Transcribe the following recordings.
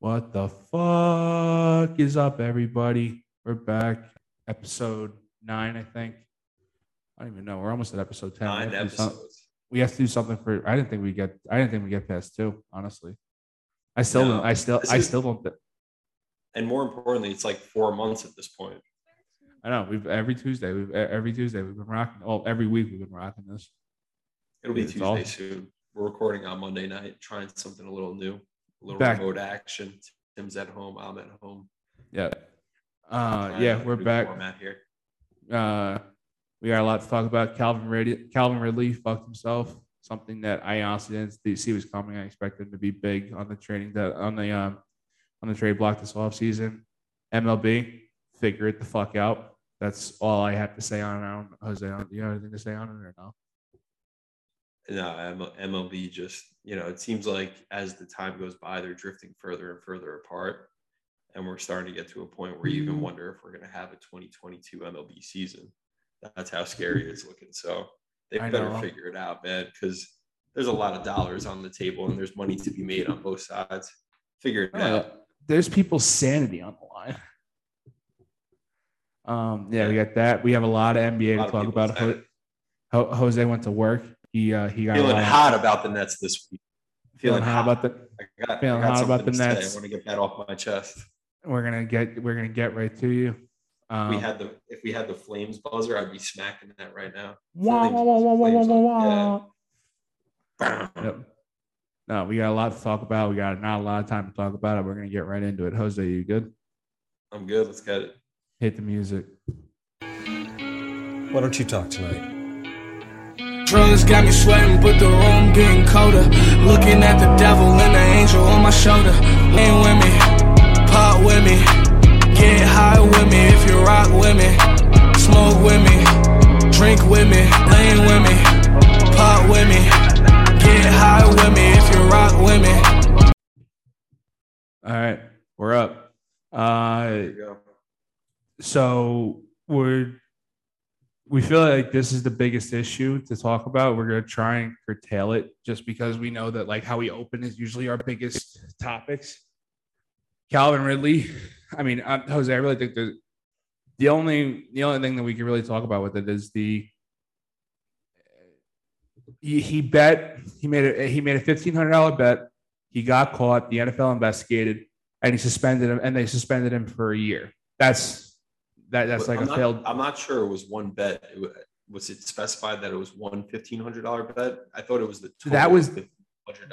What the fuck is up, everybody? We're back. Episode nine, I think. I don't even know. We're almost at episode ten. Nine we, have to do some- episodes. we have to do something for. I didn't think we get. I didn't think we get past two. Honestly, I still. No, don't, I still. I is- still don't. And more importantly, it's like four months at this point. I know. We've every Tuesday. We've every Tuesday we've been rocking. Oh, every week we've been rocking this. It'll be It's Tuesday all- soon. We're recording on Monday night, trying something a little new, a little Back. remote action. Tim's at home. I'm at home. Yeah. Uh, yeah, we're back. Format here. Uh, we got a lot to talk about. Calvin Ridley, Calvin Ridley fucked himself. Something that I honestly didn't see was coming. I expected him to be big on the trading that on the um on the trade block this offseason. MLB, figure it the fuck out. That's all I have to say on it. I don't, Jose, don't- you have anything to say on it or no? No, MLB just, you know, it seems like as the time goes by, they're drifting further and further apart. And we're starting to get to a point where you even wonder if we're going to have a 2022 MLB season. That's how scary it's looking. So they better figure it out, man, because there's a lot of dollars on the table and there's money to be made on both sides. Figure it out. Uh, there's people's sanity on the line. Um, yeah, we got that. We have a lot of NBA A to talk about. Ho- Jose went to work. He uh, he got Feeling lot of- hot about the Nets this week. feeling hot about the. I got, feeling I got hot about something the to say. Nets. I want to get that off my chest. We're gonna get we're gonna get right to you. Um, we had the if we had the Flames buzzer, I'd be smacking that right now. wah, Flames wah, wah, wah, wah, wah, Flames wah, on- wah. yeah. Yep. No, we got a lot to talk about. We got not a lot of time to talk about it. We're gonna get right into it. Jose, you good? I'm good. Let's get it. Hit the music. Why don't you talk tonight? Drugs got me sweating, but the room getting colder. Looking at the devil and the angel on my shoulder. Lean with me, pop with me, get high with me if you rock with me. Smoke with me, drink with me, lean with me, pop with me, get high with me if you rock with me. All right, we're up. Uh, There you go. so we're we feel like this is the biggest issue to talk about. We're gonna try and curtail it just because we know that like how we open is usually our biggest topics. Calvin Ridley, I mean uh, Jose, I really think that the only the only thing that we can really talk about with it is the he, he bet he made a he made a fifteen hundred dollar bet. He got caught. The NFL investigated and he suspended him and they suspended him for a year. That's that that's like I'm a not, failed I'm not sure it was one bet. It was it specified that it was one fifteen hundred dollar bet? I thought it was the That was- $1,500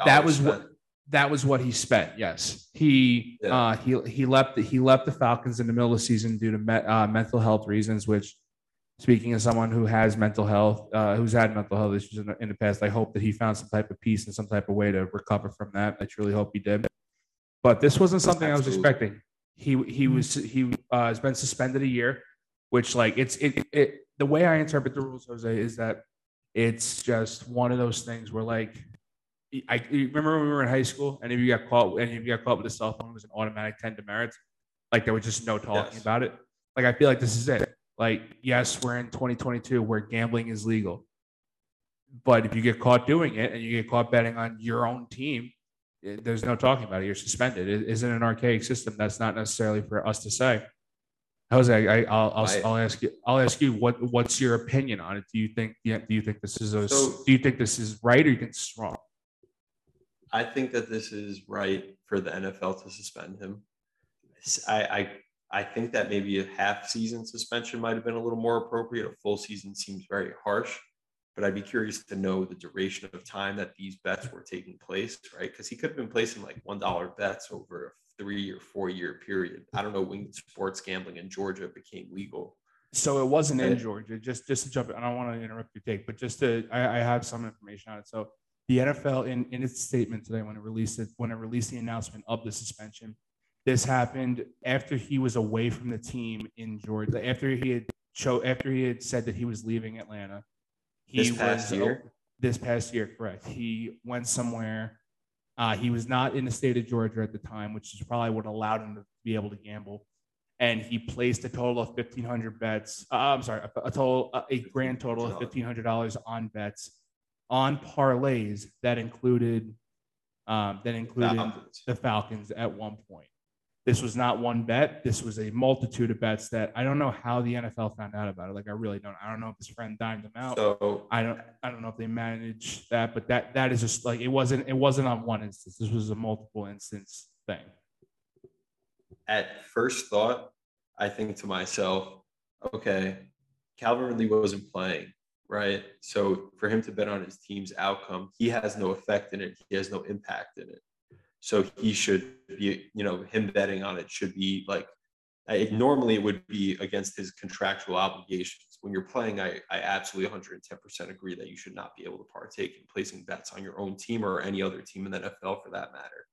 that was what that was what he spent. Yes, he Yeah. uh, he he left the, he left the Falcons in the middle of the season due to me, uh, mental health reasons. Which, speaking as someone who has mental health, uh, who's had mental health issues in the, in the past, I hope that he found some type of peace and some type of way to recover from that. I truly hope he did. But this wasn't something I was expecting. He he was he uh, has been suspended a year, which like it's it it the way I interpret the rules, Jose, is that it's just one of those things where like I you remember when we were in high school and if you got caught and if you got caught with a cell phone, it was an automatic 10 demerits. Like there was just no talking Yes. about it. Like I feel like this is it. Like, yes, we're in 2022 where gambling is legal. But if you get caught doing it and you get caught betting on your own team, eh, there's no talking about it. You're suspended. It isn't an archaic system. That's not necessarily for us to say. Jose, I, I'll, I'll, I- I'll ask you. I'll ask you what what's your opinion on it? Do you think yeah, do you think this is a So- do you think this is right or you think it's wrong? I think that this is right for the NFL to suspend him. I, I I think that maybe a half season suspension might have been a little more appropriate. A full season seems very harsh, but I'd be curious to know the duration of time that these bets were taking place, right? Because he could have been placing like one dollar bets over a three or four year period. I don't know when sports gambling in Georgia became legal. So it wasn't in Georgia. Just just to jump. in, I don't want to interrupt your take, but just to I, I have some information on it. So the NFL in in its statement today when it released it when it released the announcement of the suspension, this happened after he was away from the team in Georgia. After he had show after he had said that he was leaving Atlanta. He This past was year? this past year, correct? He went somewhere. Uh, he was not in the state of Georgia at the time, which is probably what allowed him to be able to gamble and he placed a total of 1500 bets uh, i'm sorry a, a total uh, a grand total of $1500 on bets on parlays that included um, that included Falcons. the Falcons at one point. This was not one bet. This was a multitude of bets that I don't know how the NFL found out about it. Like I really don't. I don't know if his friend dimed them out. So I don't I don't know if they managed that, but that that is just like it wasn't it wasn't on one instance. This was a multiple instance thing. at first thought, I think to myself, okay, Calvin Ridley wasn't playing, right? So for him to bet on his team's outcome, he has no effect in it. He has no impact in it. So he should be, you know, him betting on it should be like, I, normally it would be against his contractual obligations. When you're playing, I, I absolutely 110% agree that you should not be able to partake in placing bets on your own team or any other team in the NFL for that matter.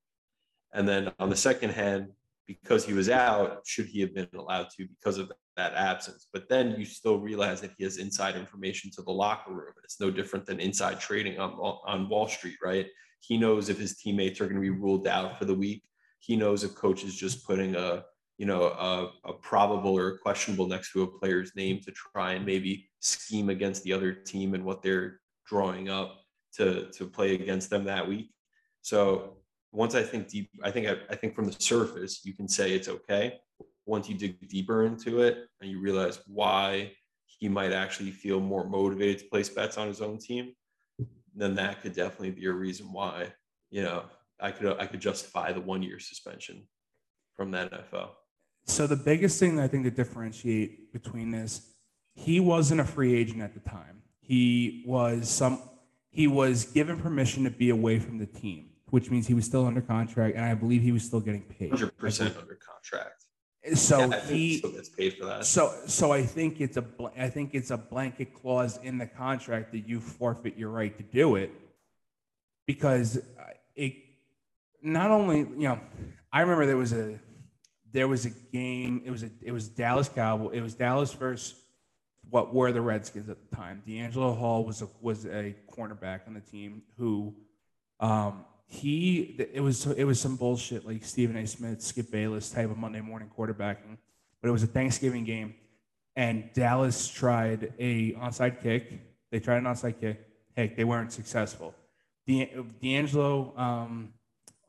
And then on the second hand, because he was out, should he have been allowed to because of that absence? But then you still realize that he has inside information to the locker room. It's no different than inside trading on on Wall Street, right? He knows if his teammates are going to be ruled out for the week. He knows if coach is just putting a you know a, a probable or a questionable next to a player's name to try and maybe scheme against the other team and what they're drawing up to to play against them that week. So once I think deep, I think I, I think from the surface you can say it's okay. Once you dig deeper into it and you realize why he might actually feel more motivated to place bets on his own team, then that could definitely be a reason why you know I could I could justify the one year suspension from that NFL. So the biggest thing that I think to differentiate between this, he wasn't a free agent at the time. He was some he was given permission to be away from the team, which means he was still under contract, and I believe he was still getting paid. Hundred percent under contract. So Yeah, he still gets paid for that. So, so I think it's a, bl- I think it's a blanket clause in the contract that you forfeit your right to do it, because uh, it, not only you know, I remember there was a, there was a game. It was a, it was Dallas Cowboy. It was Dallas versus what were the Redskins at the time. DeAngelo Hall was a was a cornerback on the team who, um, he it was it was some bullshit like Stephen A. Smith, Skip Bayless type of Monday morning quarterbacking, but it was a Thanksgiving game, and Dallas tried a onside kick. They tried an onside kick. Heck, they weren't successful. De- DeAngelo, um,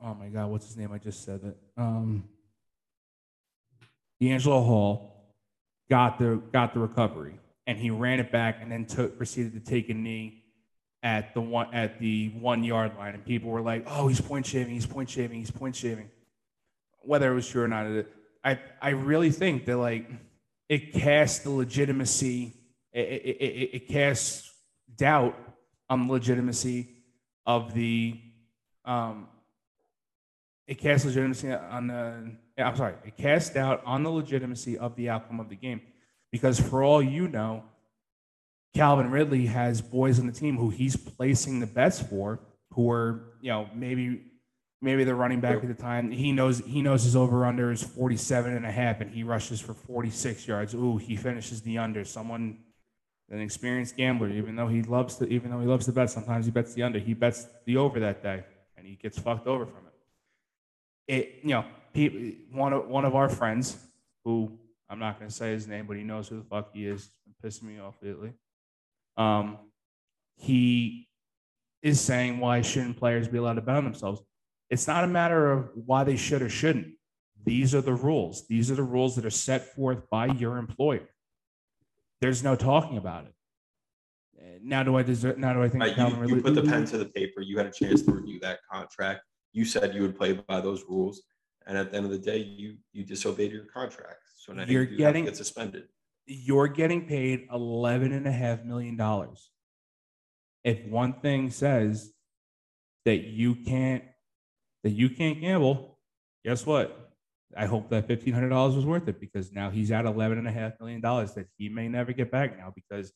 oh my God, what's his name? I just said it. Um, DeAngelo Hall got the got the recovery, and he ran it back, and then took proceeded to take a knee at the one at the one yard line, and people were like, "Oh, he's point shaving, he's point shaving, he's point shaving." Whether it was true or not, I I really think that like it casts the legitimacy, it, it, it, it casts doubt on the legitimacy of the um. It casts legitimacy on the. I'm sorry. It casts doubt on the legitimacy of the outcome of the game, because for all you know, Calvin Ridley has boys on the team who he's placing the bets for, who are, you know, maybe maybe the running back at the time. He knows he knows his over under is 47 and a half and he rushes for 46 yards. Ooh, he finishes the under. Someone an experienced gambler, even though he loves to even though he loves the bet, sometimes he bets the under. He bets the over that day and he gets fucked over from it. It you know, people, one of one of our friends who I'm not gonna say his name, but he knows who the fuck he is. Pissing me off lately um, he is saying why shouldn't players be allowed to on themselves? It's not a matter of why they should or shouldn't. These are the rules. These are the rules that are set forth by your employer. There's no talking about it. Uh, Now do I deserve? Now do I think Right, Calvin you, you put the pen to the paper. You had a chance to review that contract. You said you would play by those rules, and at the end of the day, you you disobeyed your contract. So now You're you getting- have to get suspended. You're getting paid eleven and a half million dollars. If one thing says that you can't that you can't gamble, guess what? I hope that fifteen hundred dollars was worth it because now he's at eleven and a half million dollars that he may never get back now because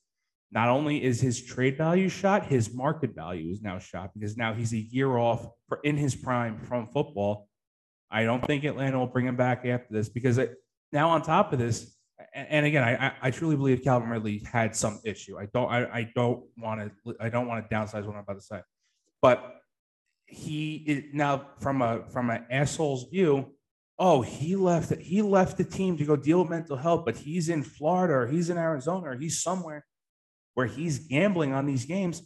not only is his trade value shot, his market value is now shot because now he's a year off in his prime from football. I don't think Atlanta will bring him back after this because it, now on top of this, and again, I, I- truly believe Calvin Ridley had some issue. I don't I, I don't want to I don't want to downsize what I'm about to say, but he is now from a from an asshole's view. Oh, he left he left the team to go deal with mental health, but he's in Florida or he's in Arizona or he's somewhere where he's gambling on these games.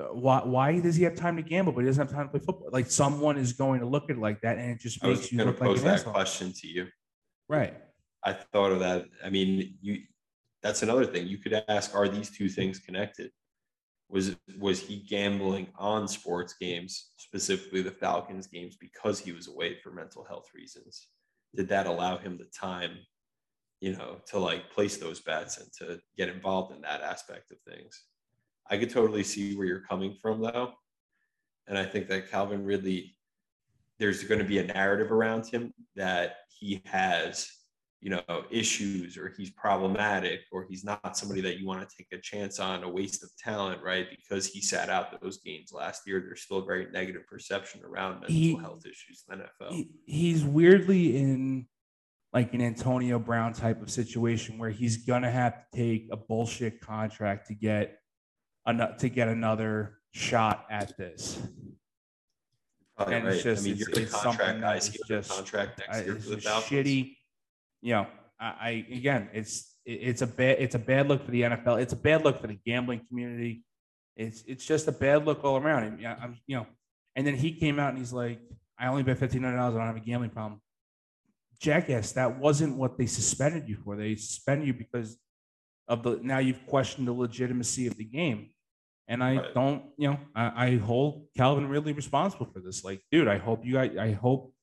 Uh, why why does he have time to gamble but he doesn't have time to play football? Like someone is going to look at it like that, and it just I was makes you going to look like pose an that asshole. question to you. Right. I thought of that. I mean, you that's another thing. You could ask, are these two things connected? Was was he gambling on sports games, specifically the Falcons games, because he was away for mental health reasons? Did that allow him the time, you know, to like place those bets and to get involved in that aspect of things? I could totally see where you're coming from though. And I think that Calvin Ridley, there's going to be a narrative around him that he has you know issues or he's problematic or he's not somebody that you want to take a chance on a waste of talent right because he sat out those games last year there's still a very negative perception around mental He- health issues in the nfl He, he's weirdly in like an Antonio Brown type of situation where he's gonna have to take a bullshit contract to get ano- to get another shot at this. Probably and it's just- i mean it's- it's something contract guys is just- contract next uh, year for the Falcons. shitty, you know, I, I again, it's it- it's a bad it's a bad look for the NFL. It's a bad look for the gambling community. It's it's just a bad look all around. And yeah, I'm you know, and then he came out and he's like, I only bet fifteen hundred dollars. I don't have a gambling problem. Jackass, that wasn't what they suspended you for. They suspended you because of the now you've questioned the legitimacy of the game. And I Right. don't, you know, I, I hold Calvin Ridley responsible for this. Like, dude, I hope you, I, I hope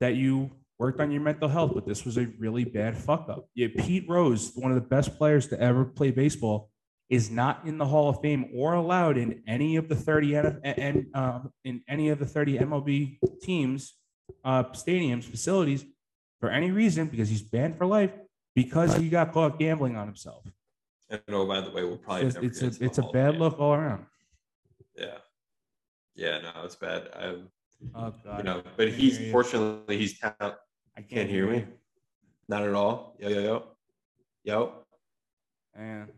that you worked on your mental health, but this was a really bad fuck up. Yeah, Pete Rose, one of the best players to ever play baseball, is not in the Hall of Fame or allowed in any of the 30 and uh, in any of the 30 MLB teams, uh, stadiums, facilities for any reason because he's banned for life because he got caught gambling on himself. and oh by the way we'll probably It's, it's a it's a bad look all around. yeah yeah no it's bad i Oh God, you know but he's fortunately he's talent I can't hear me not at all yo yo yo yo And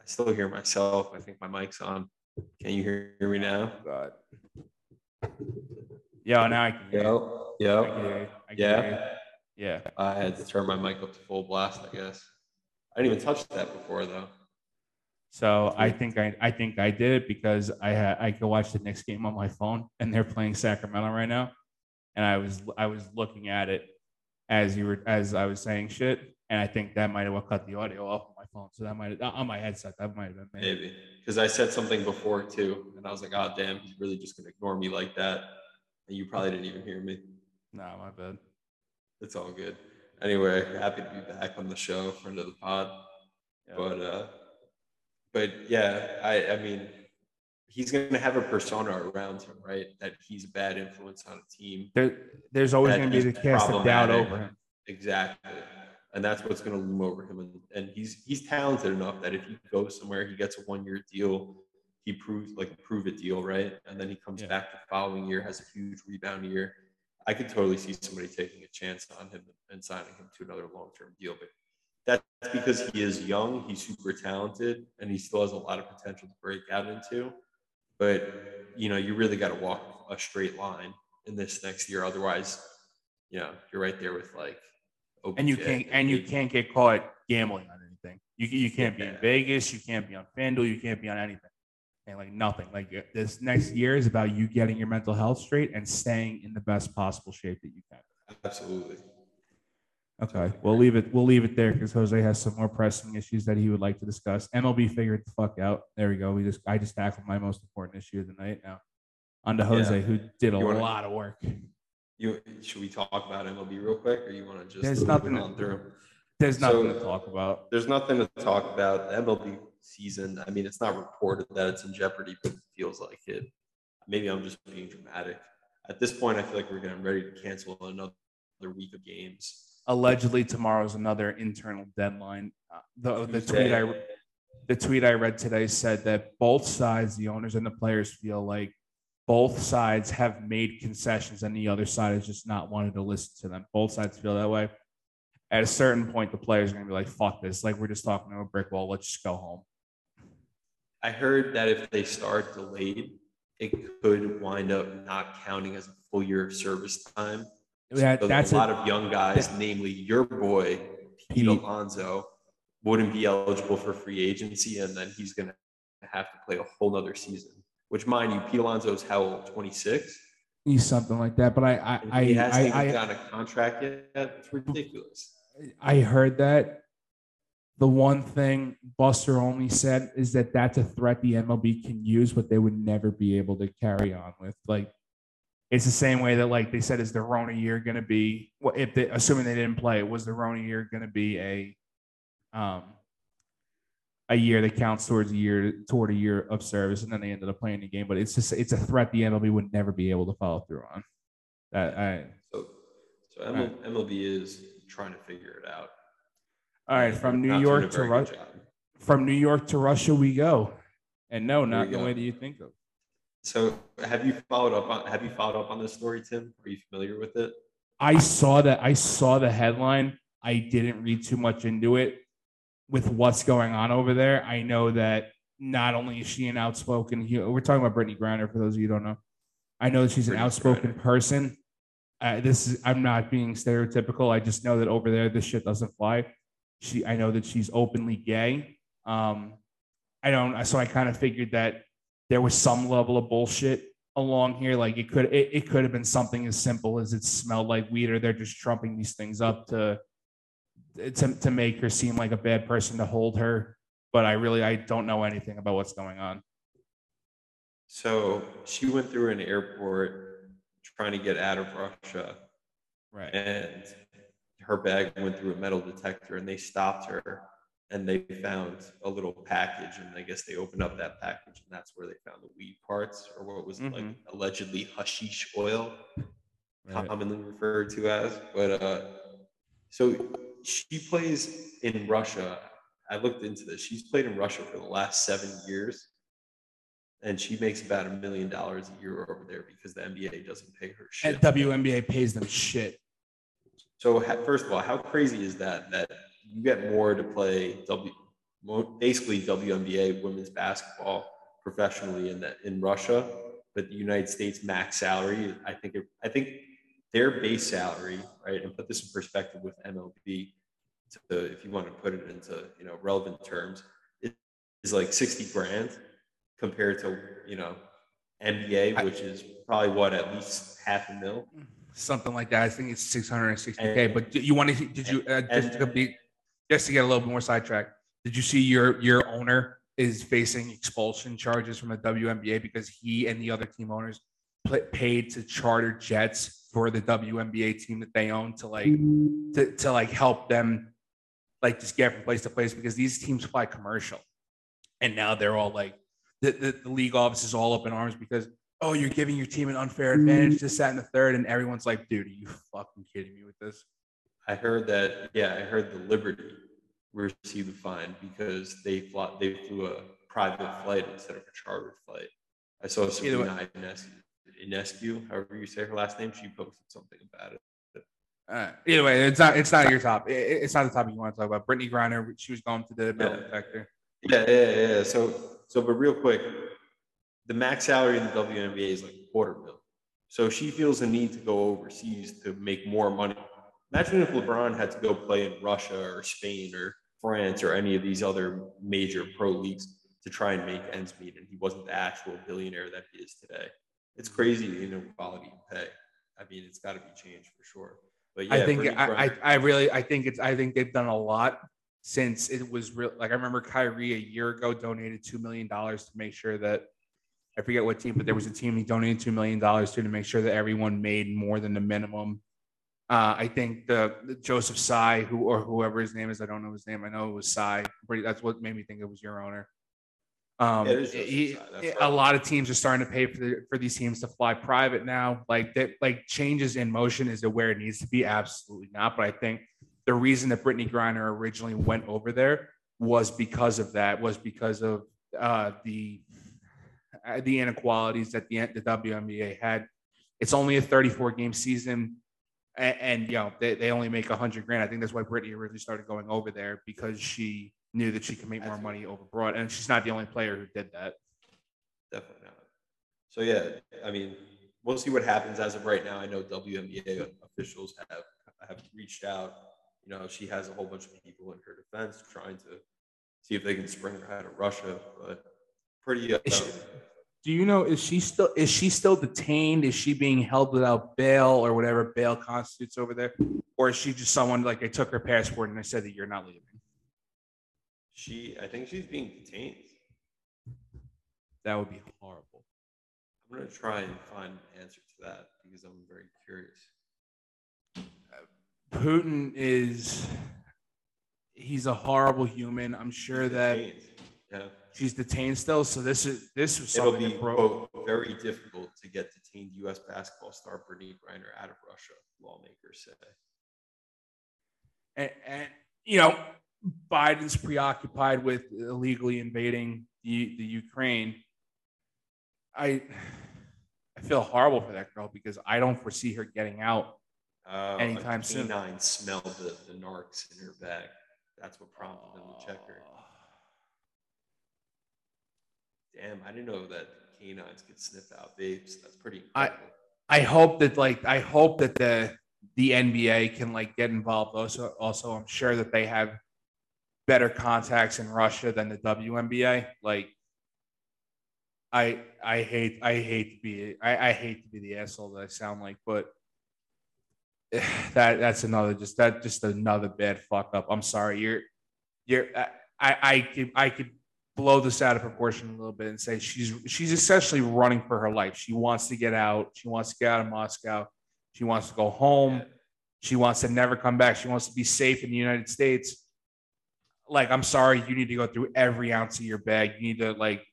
I still hear myself. I think my mic's on. Can you hear, hear me now? God. Yeah, now I can hear you. Yo, I can hear yo. I can Yeah. hear. Yeah. I had to turn my mic up to full blast, I guess. I didn't even touch that before, though. So I think I I think I did it because I had I could watch the next game on my phone and they're playing Sacramento right now, and I was I was looking at it as you were as I was saying shit, and I think that might have what cut the audio off on my phone. So that might have on my headset that might have been. Maybe. Because I said something before, too. And I was like, oh, damn, he's really just going to ignore me like that. And you probably didn't even hear me. No, my bad. It's all good. Anyway, happy to be back on the show, friend of the pod. Yeah. But uh but yeah, I I mean he's gonna have a persona around him, right? That he's a bad influence on a team. There, there's always going to be the cast of doubt over him. Exactly. And that's what's gonna loom over him. And, and he's he's talented enough that if he goes somewhere, he gets a one year deal, he proves like a prove it deal, right? And then he comes Yeah. back the following year, has a huge rebound year. I could totally see somebody taking a chance on him and signing him to another long term deal. But that's because he is young, he's super talented, and he still has a lot of potential to break out into. But you know, you really got to walk a straight line in this next year. Otherwise, you know, you're right there with like and you can't and you can't get caught gambling on anything. You you can't be in Vegas, you can't be on FanDuel, you can't be on anything, and like nothing. Like uh, this next year is about you getting your mental health straight and staying in the best possible shape that you can. Absolutely. Okay, we'll leave it. We'll leave it there because Jose has some more pressing issues that he would like to discuss. MLB figured the fuck out. There we go. We just I just tackled my most important issue of the night. Now, on to Jose, Yeah. who did a wanna- lot of work. You should we talk about MLB real quick, or you want to just There's nothing on through? There's So- nothing to talk about. There's nothing to talk about. The MLB season. I mean, it's not reported that it's in jeopardy, but it feels like it. Maybe I'm just being dramatic. At this point, I feel like we're getting ready to cancel another week of games. Allegedly tomorrow's another internal deadline. Uh, the the tweet I the tweet I read today said that both sides, the owners and the players, feel like both sides have made concessions and the other side has just not wanted to listen to them. Both sides feel that way. At a certain point, the players are going to be like, "Fuck this! Like we're just talking to a brick wall. Let's just go home." I heard that if they start delayed, it could wind up not counting as a full year of service time. That, So that's a a, lot of young guys, namely your boy Pete Pete. Alonso, wouldn't be eligible for free agency, and then he's going to have to play a whole nother season. Which, mind you, Pete Alonso's how old? Twenty six. He's something like that, but I I And I he hasn't I, even I, a contract yet. It's ridiculous. I heard that. The one thing Buster Olney said is that that's a threat the MLB can use, but they would never be able to carry on with. Like, it's the same way that, like they said, is the Rona year going to be? Well, if they, assuming they didn't play, was the Rona year going to be a, um, a year that counts towards a year toward a year of service, and then they ended up playing the game. But it's just it's a threat the MLB would never be able to follow through on. That I So, so ML, MLB is trying to figure it out. all right from New not York to Russia. from New York to Russia we go. And no, not the way that you think of. So, have you followed up on Have you followed up on this story, Tim? Are you familiar with it? I saw that I saw the headline. I didn't read too much into it with what's going on over there. I know that not only is she an outspoken, we're talking about Brittney Griner for those of you who don't know. I know that she's an outspoken Griner. person. Uh, this is I'm not being stereotypical. I just know that over there this shit doesn't fly. She I know that she's openly gay. Um, I don't so I kind of figured that there was some level of bullshit along here. Like it could it, it could have been something as simple as it smelled like weed, or they're just trumping these things up to to to make her seem like a bad person to hold her. But I really I don't know anything about what's going on. So she went through an airport trying to get out of Russia, Right. and her bag went through a metal detector, and they stopped her, and they found a little package, and I guess they opened up that package, and that's where they found the weed parts, or what was like Mhm. allegedly hashish oil. Right. commonly referred to as. But uh, so she plays in Russia. I looked into this. She's played in Russia for the last seven years, and she makes about a million dollars a year over there because the NBA doesn't pay her shit. And WNBA pays them shit. So first of all, how crazy is that? That you get more to play W, basically WNBA women's basketball professionally in that in Russia, but the United States max salary, I think it, I think their base salary, right, and put this in perspective with MLB, to, if you want to put it into you know relevant terms, it is like sixty grand compared to you know NBA, which is probably what at least half a mil. Something like that. I think it's 660k. But do you want to? Did you uh, just to and- be just to get a little bit more sidetracked? Did you see your your owner is facing expulsion charges from the WNBA because he and the other team owners paid to charter jets for the WNBA team that they own to like to, to like help them like just get from place to place? Because these teams fly commercial. And now they're all like the, the, the league office is all up in arms because oh you're giving your team an unfair advantage this that and the third. And everyone's like dude are you fucking kidding me with this I heard that. Yeah, I heard the Liberty received a fine because they fly, they flew a private flight instead of a chartered flight. I saw. Sabrina Ines- Ionescu, however you say her last name. She posted something about it. uh, either way it's not it's not your top it, it's not the topic you want to talk about brittney griner she was going to the metal Yeah. detector Yeah, yeah, yeah. So, so, but real quick, the max salary in the WNBA is like a quarter mil. So she feels the need to go overseas to make more money. Imagine if LeBron had to go play in Russia or Spain or France or any of these other major pro leagues to try and make ends meet, and he wasn't the actual billionaire that he is today. It's mm-hmm. crazy the inequality in pay. I mean, it's got to be changed for sure. But yeah, I think I, I I really I think it's I think they've done a lot since it was real. Like I remember Kyrie a year ago donated two million dollars to make sure that I forget what team, but there was a team he donated two million dollars to to make sure that everyone made more than the minimum. Uh, I think the, the Joseph Tsai, who or whoever his name is, I don't know his name. I know it was Tsai. Pretty, that's what made me think it was your owner. Um, Yeah, it is Joseph he- that's a lot of teams are starting to pay for the, for these teams to fly private now. Like that, like changes in motion is it where it needs to be? Absolutely not. But I think the reason that Brittney Griner originally went over there was because of that. Was because of uh, the uh, the inequalities that the the WNBA had. It's only a 34 game season, and, and you know they, they only make a 100 grand. I think that's why Brittney originally started going over there because she knew that she could make more money over abroad, and she's not the only player who did that. Definitely not. So yeah, I mean, we'll see what happens as of right now. I know WNBA officials have have reached out. You know, she has a whole bunch of people in her defense trying to see if they can spring her out of Russia. But pretty. Uh, Do you know is she still is she still detained? Is she being held without bail or whatever bail constitutes over there? Or is she just someone like they took her passport and they said that you're not leaving? she, I think she's being detained. That would be horrible. I'm gonna try and find an answer to that because I'm very curious. Uh, Putin is he's a horrible human. I'm sure that. Yeah, she's detained still. So this is this was it'll be broke. quote, very difficult to get detained U.S. basketball star Brittney Griner out of Russia. Lawmakers say. and, and you know Biden's preoccupied with illegally invading the, the Ukraine. I I feel horrible for that girl because I don't foresee her getting out. Uh, Anytime soon. canine smelled the, the narcs in her bag. That's what prompted them to check her. Damn, I didn't know that canines could sniff out vapes. That's pretty I- I hope that like I hope that the the NBA can like get involved. Also, also I'm sure that they have better contacts in Russia than the WNBA. Like, I I hate I hate to be I, I hate to be the asshole that I sound like, but that that's another just that just another bad fuck up. I'm sorry. You're you're I I I could I could blow this out of proportion a little bit and say she's she's essentially running for her life. She wants to get out. She wants to get out of Moscow. She wants to go home. She wants to never come back. She wants to be safe in the United States. Like, I'm sorry, you need to go through every ounce of your bag. You need to like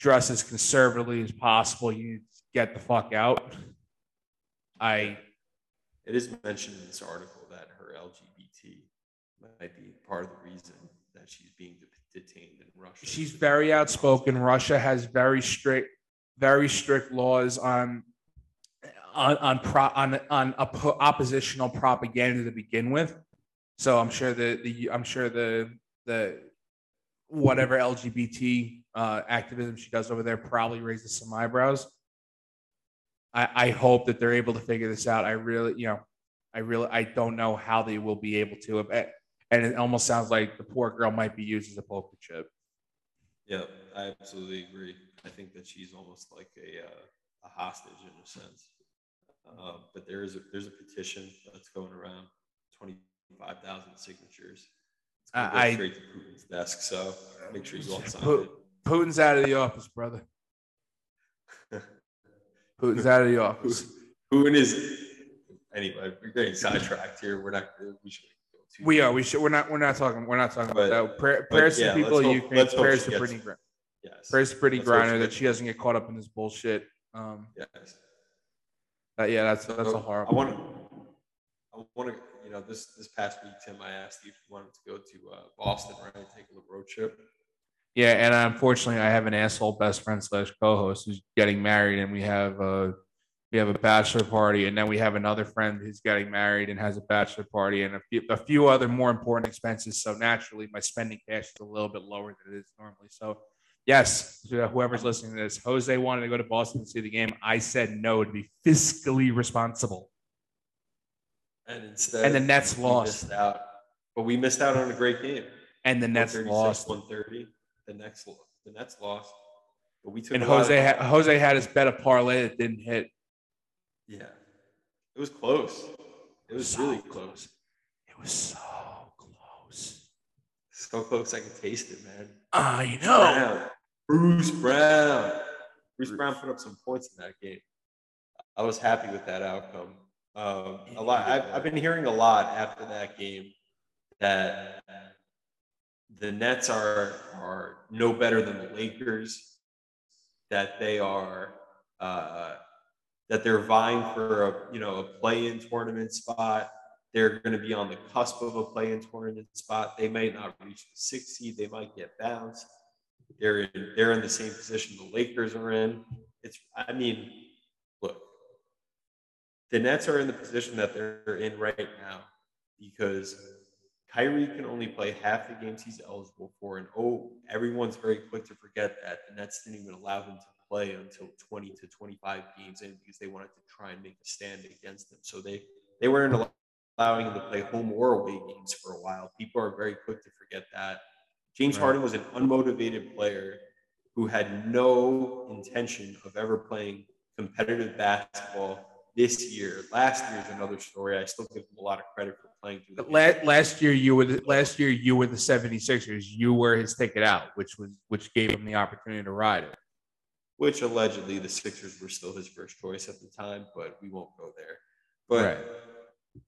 dress as conservatively as possible. You need to get the fuck out. I It is mentioned in this article that her LGBT might be part of the reason that she's being detained in Russia. she's very outspoken. Russia has very strict, very strict laws on on on pro, on on oppo- oppositional propaganda to begin with. So I'm sure the the I'm sure the the whatever LGBT uh, activism she does over there probably raises some eyebrows. I, I hope that they're able to figure this out. I really, you know, I really, I don't know how they will be able to. And it almost sounds like the poor girl might be used as a poker chip. Yeah, I absolutely agree. I think that she's almost like a uh, a hostage in a sense. Uh, but there is a, there's a petition that's going around, twenty five thousand signatures. It's gonna go I- straight to Putin's desk, so make sure you all sign Pu- Putin's out of the office, brother. Putin's out of the office. Putin is anyway. We're getting sidetracked here. We're not. We should. Too We are. We should. We're not. We're not talking. We're not talking But- about that. Prayer, but prayers yeah, to people of Ukraine. Prayers to Brittney. Gr- Yes. Prayers to Brittney Griner that she doesn't get caught up in this bullshit. Um. Yes. That, yeah. That's that's a So, horrible. I want to. I want to. You know, this this past week, Tim, I asked you if you wanted to go to uh, Boston, right? Take a little road trip. Yeah, and unfortunately, I have an asshole best friend slash co-host who's getting married, and we have a we have a bachelor party, and then we have another friend who's getting married and has a bachelor party, and a few, a few other more important expenses. So naturally, my spending cash is a little bit lower than it is normally. So, yes, whoever's listening to this, Jose wanted to go to Boston to see the game. I said no to be fiscally responsible. And instead, And the Nets lost. Out, but we missed out on a great game. And the Nets lost. One thirty. The Nets. The Nets lost. But we took. And Jose had, Jose had his bet a parlay that didn't hit. Yeah. It was close. It was So really close. It was so close. So close, I could taste it, man. I know. Brown. Bruce Brown. Bruce Brown put up some points in that game. I was happy with that outcome. Um, a lot. I've, I've been hearing a lot after that game that the Nets are are no better than the Lakers. That they are uh, that they're vying for a you know a play-in tournament spot. They're going to be on the cusp of a play-in tournament spot. They may not reach the sixth seed. They might get bounced. They're in, they're in the same position the Lakers are in. It's I mean, look, the Nets are in the position that they're in right now because Kyrie can only play half the games he's eligible for, and oh, everyone's very quick to forget that the Nets didn't even allow him to play until 20 to 25 games in because they wanted to try and make a stand against them. So they they weren't allowing them to play home or away games for a while. People are very quick to forget that. James Right. Harden was an unmotivated player who had no intention of ever playing competitive basketball this year. Last year is another story. I still give him a lot of credit for playing through the last, last year you were the, last year you were the 76ers. You were his ticket out, which was which gave him the opportunity to ride it. Which allegedly the Sixers were still his first choice at the time, but we won't go there. But right.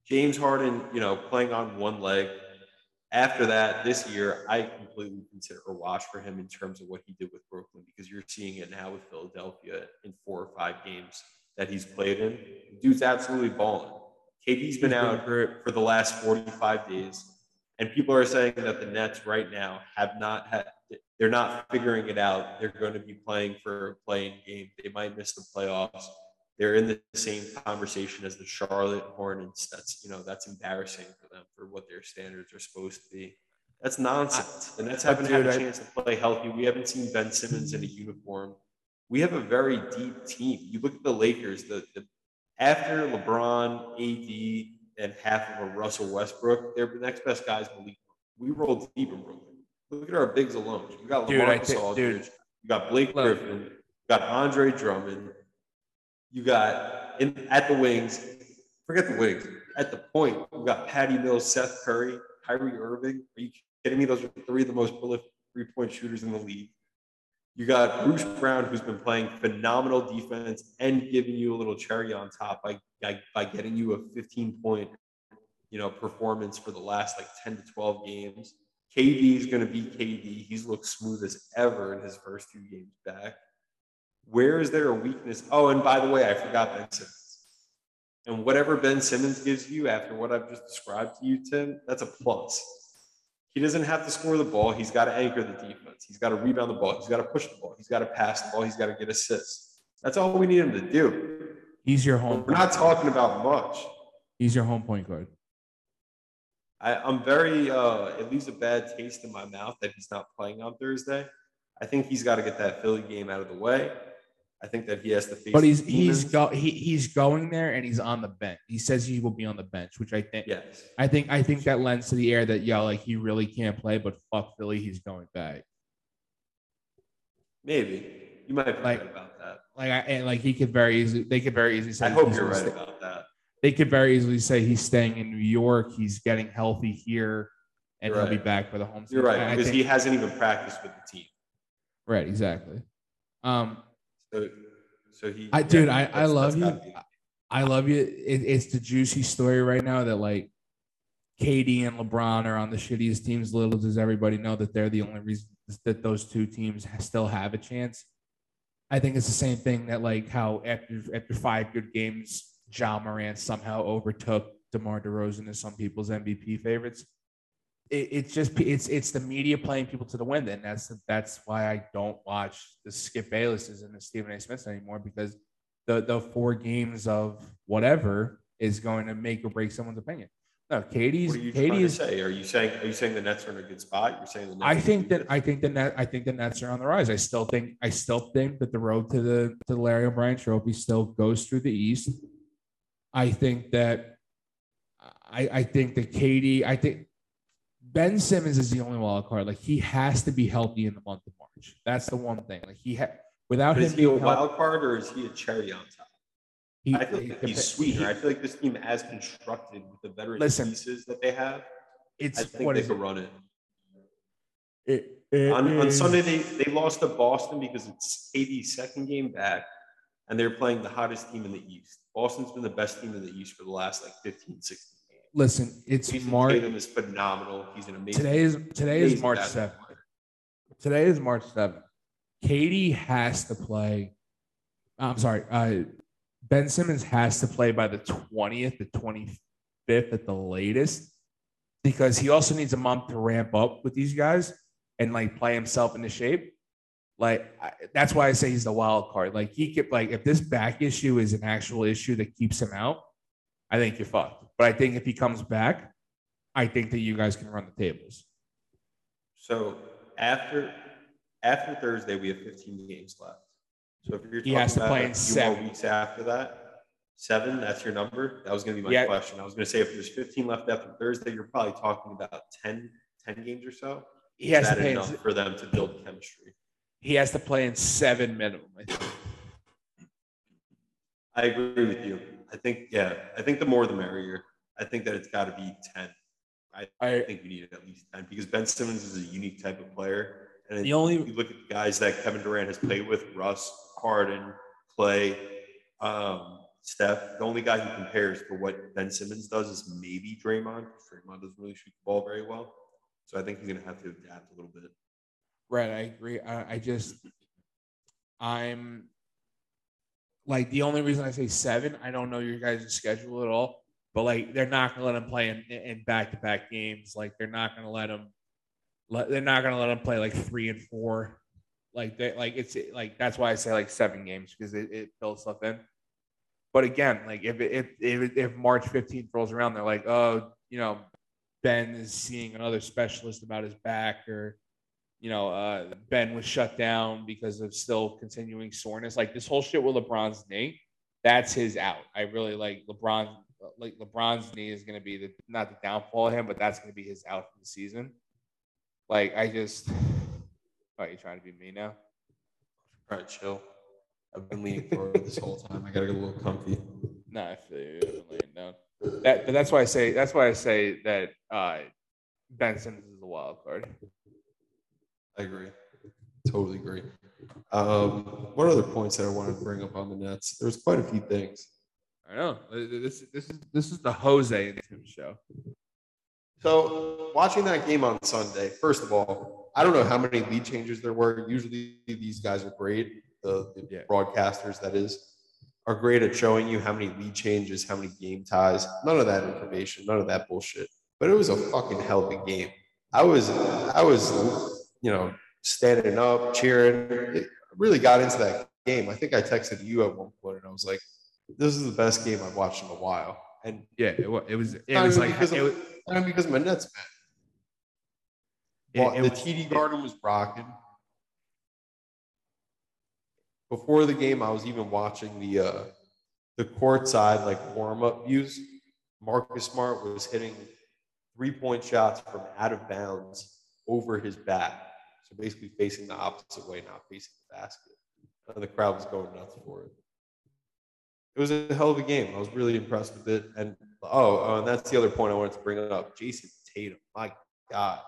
James Harden, you know, playing on one leg. After that, this year, I completely consider a wash for him in terms of what he did with Brooklyn because you're seeing it now with Philadelphia in four or five games that he's played in. Dude's absolutely balling. KD's been out for, for the last 45 days, and people are saying that the Nets right now have not had, they're not figuring it out. They're going to be playing for a play-in game. They might miss the playoffs they're in the same conversation as the Charlotte Hornets. That's you know that's embarrassing for them for what their standards are supposed to be. That's nonsense. The Nets haven't had a chance to play healthy. We haven't seen Ben Simmons in a uniform. We have a very deep team. You look at the Lakers. The, the after LeBron, AD, and half of a Russell Westbrook, their next best guys in the league. We rolled deep in Brooklyn. Look at our bigs alone. We got LaMarcus Aldridge. We got Blake Griffin. You got Andre Drummond. You got in at the wings, forget the wings. At the point, we got Patty Mills, Seth Curry, Kyrie Irving. Are you kidding me? Those are three of the most prolific three-point shooters in the league. You got Bruce Brown, who's been playing phenomenal defense and giving you a little cherry on top by, by, by getting you a 15 point, you know, performance for the last like 10 to 12 games. KD is going to be KD. He's looked smooth as ever in his first two games back. Where is there a weakness? Oh, and by the way, I forgot Ben Simmons. And whatever Ben Simmons gives you after what I've just described to you, Tim, that's a plus. He doesn't have to score the ball. He's got to anchor the defense. He's got to rebound the ball. He's got to push the ball. He's got to pass the ball. He's got to get assists. That's all we need him to do. He's your home. We're not talking about much. He's your home point guard. I, am very, uh, it leaves a bad taste in my mouth that he's not playing on Thursday. I think he's got to get that Philly game out of the way. I think that he has to face. But he's he's go he, he's going there and he's on the bench. He says he will be on the bench, which I think. Yes. I think I think that lends to the air that yeah, like he really can't play, but fuck Philly, he's going back. Maybe you might be like, right about that. Like I and like he could very easily they could very easily say. I hope you're right about that. They could very easily say he's staying in New York. He's getting healthy here, and you're he'll be back for the home. You're right because think, he hasn't even practiced with the team. Right. Exactly. Um, so, so he. I dude, I I love you. I love you. It, it's the juicy story right now that like KD and LeBron are on the shittiest teams. Little does everybody know that they're the only reason that those two teams still have a chance. I think it's the same thing that like how after after five good games, Ja Morant somehow overtook DeMar DeRozan as some people's MVP favorites it, it's just it's it's the media playing people to the wind, and that's that's why I don't watch the Skip Baylesses and the Stephen A. Smiths anymore because the the four games of whatever is going to make or break someone's opinion. No, KD's. What are you KD is, say? Are you saying are you saying the Nets are in a good spot? You're saying the Nets I think that I think the net I think the Nets are on the rise. I still think I still think that the road to the to the Larry O'Brien Trophy still goes through the East. I think that I I think that KD, I think Ben Simmons is the only wild card. Like he has to be healthy in the month of March. That's the one thing. Like he had without but him. Is he a wild card or is he a cherry on top? He, I feel like he's sweeter. I feel like this team, as constructed with the veteran listen, pieces that they have, it's I think they could run it. It, it on, on Sunday they, they lost to Boston because it's KD's second game back, and they're playing the hottest team in the East. Boston's been the best team in the East for the last like 15, 16 listen, it's Jayson March. Tatum is phenomenal. He's an amazing. Today is today is March seventh. Today is March seventh. KD has to play. I'm sorry. Uh, ben Simmons has to play by the twentieth, the twenty fifth at the latest, because he also needs a month to ramp up with these guys and like play himself into shape. Like I, that's why I say he's the wild card. Like he could like if this back issue is an actual issue that keeps him out, I think you're fucked. But I think if he comes back, I think that you guys can run the tables. So after after Thursday, we have 15 games left. So if you're he has to play in seven weeks after that, seven, that's your number. That was going to be my yeah. question. I was going to say if there's 15 left after Thursday, you're probably talking about 10, 10 games or so. He has to play enough for them to build chemistry. He has to play in seven minimum. I. I agree with you. I think, yeah, I think the more the merrier. I think that it's got to be 10. I, I think you need at least 10 because Ben Simmons is a unique type of player. And The only- you look at the guys that Kevin Durant has played with, Russ, Harden, Clay, um, Steph, the only guy who compares to what Ben Simmons does is maybe Draymond. because Draymond doesn't really shoot the ball very well. So I think he's going to have to adapt a little bit. Right, I agree. I, I just, I'm like the only reason I say seven. I don't know your guys' schedule at all, but like they're not gonna let him play in in back to back games. Like they're not gonna let him. Let, they're not gonna let him play like three and four. Like they like it's like that's why I say like seven games because it, it fills stuff in. But again, like if if if, if March fifteenth rolls around, they're like, oh, you know, Ben is seeing another specialist about his back or you know, uh, Ben was shut down because of still continuing soreness. Like this whole shit with LeBron's knee, that's his out. I really like LeBron. Like LeBron's knee is going to be the not the downfall of him, but that's going to be his out for the season. Like I just, oh, you trying to be me now? All right, chill. I've been leaning forward this whole time. I got to get a little comfy. No, I feel you. I've been laying down. That, but that's why I say that's why I say that uh, Ben Simmons is the wild card. I agree. Totally agree. Um, what other points that I wanted to bring up on the Nets? There's quite a few things. I know this this is this is the Jose and Tim show. So watching that game on Sunday, first of all, I don't know how many lead changes there were. Usually these guys are great. The, the Yeah. broadcasters, that is, are great at showing you how many lead changes, how many game ties. None of that information, none of that bullshit. But it was a fucking hell of a game. I was, I was, you know, standing up, cheering. It really got into that game. I think I texted you at one point, and I was like, "This is the best game I've watched in a while." And Yeah, it was. It was, it was like because, it was, because I'm Nets fan. Well, it the was- TD Garden was rocking. Before the game, I was even watching the uh, the court side like warm up views. Marcus Smart was hitting three point shots from out of bounds over his back, so basically facing the opposite way, not facing the basket. And the crowd was going nuts for it. It was a hell of a game. I was really impressed with it. And oh, oh, and that's the other point I wanted to bring up. Jayson Tatum, my God,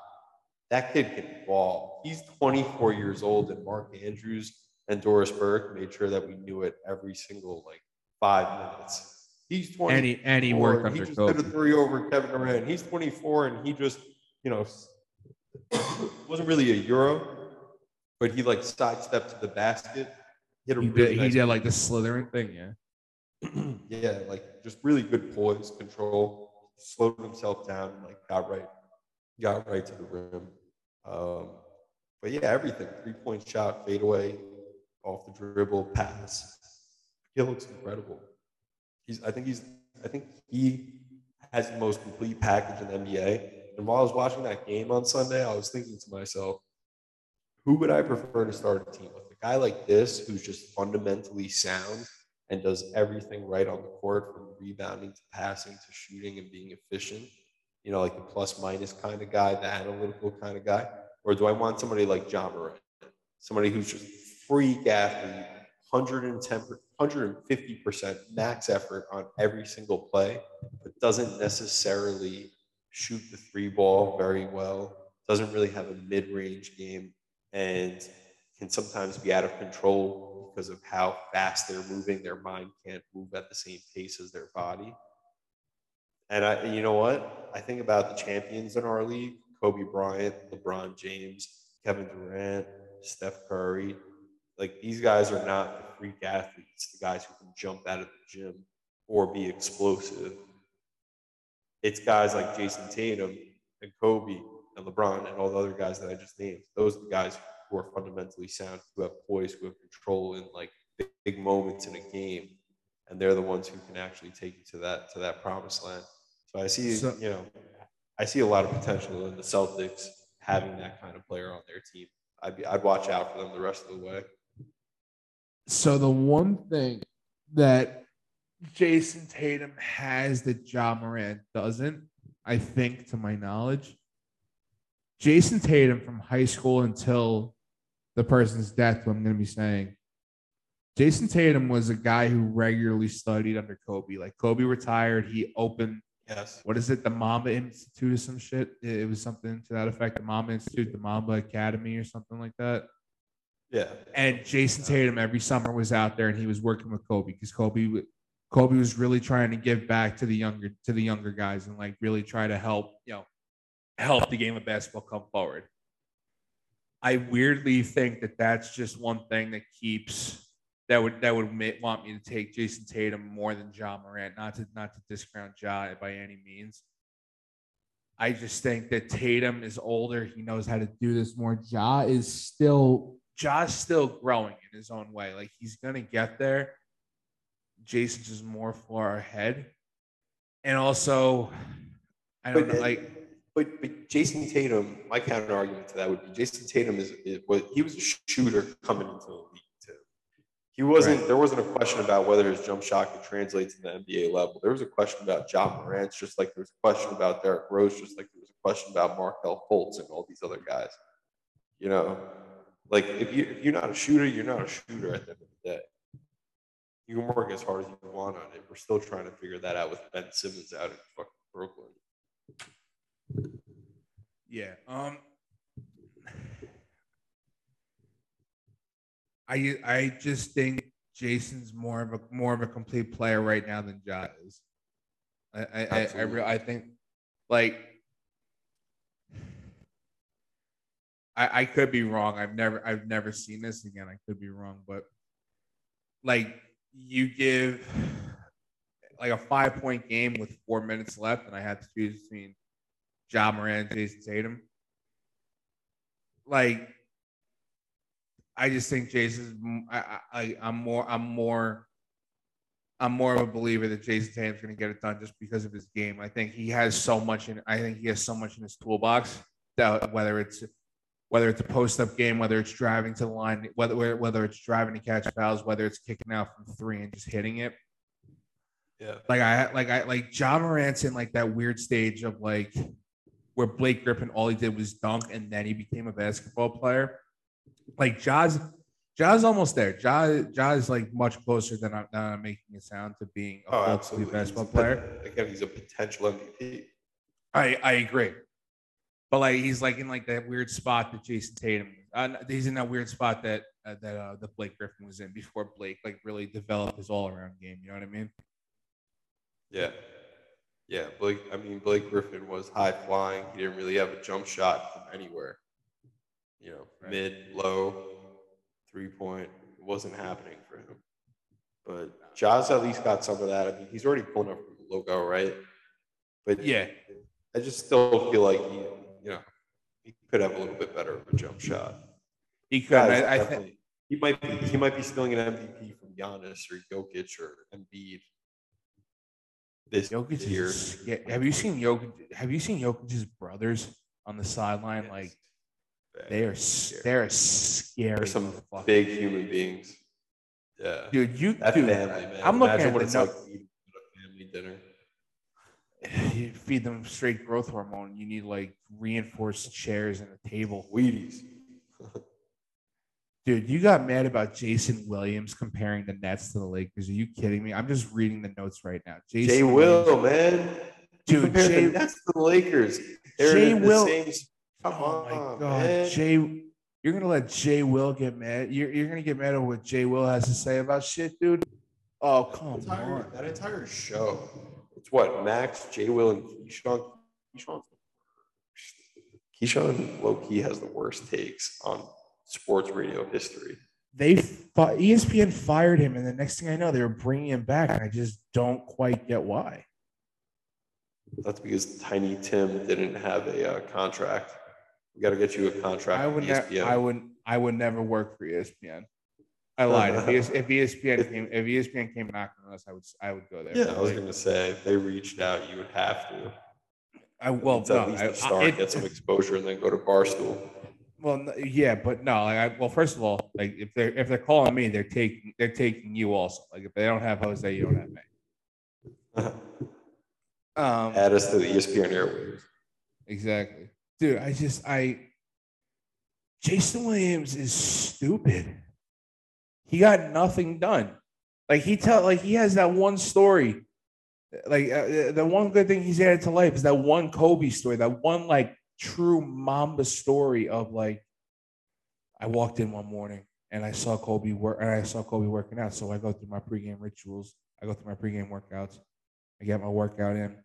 that kid can ball. He's 24 years old, and Mark Andrews and Doris Burke made sure that we knew it every single like five minutes. He's 20. and he and he worked he under just hit a three over Kevin Durant. He's 24, and he just, you know, wasn't really a Euro, but he like sidestepped to the basket. Hit a He really did, he did like the slithering thing, yeah. yeah, like just really good poise, control, slowed himself down, and like got right, got right to the rim. Um, but yeah, everything three point shot, fadeaway, off the dribble, pass. He looks incredible. He's, I think he's, I think he has the most complete package in the NBA. And while I was watching that game on Sunday, I was thinking to myself, who would I prefer to start a team with? A guy like this who's just fundamentally sound and does everything right on the court from rebounding to passing to shooting and being efficient. You know, like the plus minus kind of guy, the analytical kind of guy. Or do I want somebody like Ja Morant, somebody who's just freak athlete, 110, 150% max effort on every single play, but doesn't necessarily shoot the three ball very well, doesn't really have a mid range game, and can sometimes be out of control because of how fast they're moving. Their mind can't move at the same pace as their body. And I, you know what? I think about the champions in our league: Kobe Bryant, LeBron James, Kevin Durant, Steph Curry. Like these guys are not the freak athletes, the guys who can jump out of the gym or be explosive. It's guys like Jayson Tatum and Kobe and LeBron and all the other guys that I just named. Those are the guys who are fundamentally sound, who have poise, who have control in like big, big moments in a game, and they're the ones who can actually take you to that to that promised land. So I see, So- you know, I see a lot of potential in the Celtics having that kind of player on their team. I'd be, I'd watch out for them the rest of the way. So the one thing that Jayson Tatum has that Ja Morant doesn't, I think, to my knowledge, Jayson Tatum from high school until the person's death I'm going to be saying. Jayson Tatum was a guy who regularly studied under Kobe. Like Kobe retired, he opened Yes. what is it, the Mamba Institute or some shit. It was something to that effect, the Mamba Institute, the Mamba Academy or something like that. Yeah. And Jayson Tatum every summer was out there and he was working with Kobe because Kobe Kobe was really trying to give back to the younger to the younger guys and like really try to help, you know, help the game of basketball come forward. I weirdly think that that's just one thing that keeps that would that would want me to take Jayson Tatum more than Ja Morant. Not to not to discount Ja by any means. I just think that Tatum is older. He knows how to do this more. Ja is still Ja's still growing in his own way. Like he's gonna get there. Jayson's is more far ahead. And also, I don't But, know, like But but Jayson Tatum, my counter argument to that would be Jayson Tatum is, is what he was a shooter coming into the league too. He wasn't. Right. There wasn't a question about whether his jump shot could translate to the NBA level. There was a question about Ja Morant, just like there was a question about Derrick Rose, just like there was a question about Markelle Fultz and all these other guys. You know, like if you if you're not a shooter, you're not a shooter at the end of the day. You can work as hard as you want on it. We're still trying to figure that out with Ben Simmons out in fucking Brooklyn. Yeah. Um I I just think Jayson's more of a more of a complete player right now than Ja is. I I I, I, re- I think like I I could be wrong. I've never I've never seen this again. I could be wrong, but like you give like a five point game with four minutes left, and I had to choose between Ja Morant, and Jayson Tatum. Like, I just think Jayson's. I'm more. I'm more. I'm more of a believer that Jayson Tatum's going to get it done just because of his game. I think he has so much in. I think he has so much in his toolbox that whether it's whether it's a post up game, whether it's driving to the line, whether whether it's driving to catch fouls, whether it's kicking out from three and just hitting it. Yeah. Like I like I like Ja Morant's in like that weird stage of like where Blake Griffin all he did was dunk and then he became a basketball player. Like Ja's Ja's almost there. Ja Ja is like much closer than I'm, than I'm making it sound to being a Oh, basketball He's player. Again, he's a potential MVP. I I agree. But like he's like in like that weird spot that Jayson Tatum. Uh, he's in that weird spot that uh, that uh, that Blake Griffin was in before Blake like really developed his all around game. You know what I mean? Yeah. Yeah. Blake, I mean, Blake Griffin was high flying. He didn't really have a jump shot from anywhere. You know, Right. mid, low, three point. It wasn't happening for him. But Ja's at least got some of that. I mean, he's already pulling up from the logo, right? But Yeah. I just still feel like he, you know, he could have a little bit better of a jump shot. He could. Guys, I, I think. he might be he might be stealing an MVP from Giannis or Jokic or Embiid. This Jokic year. is, yeah, have you seen Jokic? Have you seen Jokic's brothers on the sideline? Yes. Like they are, s- they're scary. They're some big human beings. Yeah. dude. You, that dude, family, man. I'm looking Imagine at what the it's no- like a family dinner. You feed them straight growth hormone. You need like reinforced chairs and a table. Wheaties. Dude, you got mad about Jason Williams comparing the Nets to the Lakers. Are you kidding me? I'm just reading the notes right now. Jason Jay Will, Williams- man. Dude, Jay- the Nets to the Lakers. They're Jay in the Will- same. Come oh my on, god, man. Jay, you're gonna let Jay Will get mad. You're, you're gonna get mad over what Jay Will has to say about shit, dude. Oh come entire, on. that entire show. It's what Max, Jay Will, and Keyshawn. Keyshawn, Keyshawn low key has the worst takes on sports radio history. They fi- E ESPN fired him, and the next thing I know, they're bringing him back, and I just don't quite get why. That's because Tiny Tim didn't have a uh, contract. We got to get you a contract. I would, ne- ESPN. I would, I would never work for ESPN. I lied. If, ES- if ESPN came, if ESPN came knocking on us, I would, I would go there. Yeah, But, I was gonna say if they reached out, you would have to. I well, It's no, at least I, to start, I- get some exposure, and then go to Barstool. Well, yeah, but no. Like, I, well, first of all, like if they're if they're calling me, they're taking they're taking you also. Like if they don't have Jose, you don't have me. Um, Add us to the ESPN airwaves. exactly, dude. I just I Jason Williams is stupid. He got nothing done. Like he tell like he has that one story. Like uh, the one good thing he's added to life is that one Kobe story, that one like true Mamba story of like I walked in one morning and I saw Kobe work and I saw Kobe working out. So I go through my pregame rituals. I go through my pregame workouts. I get my workout in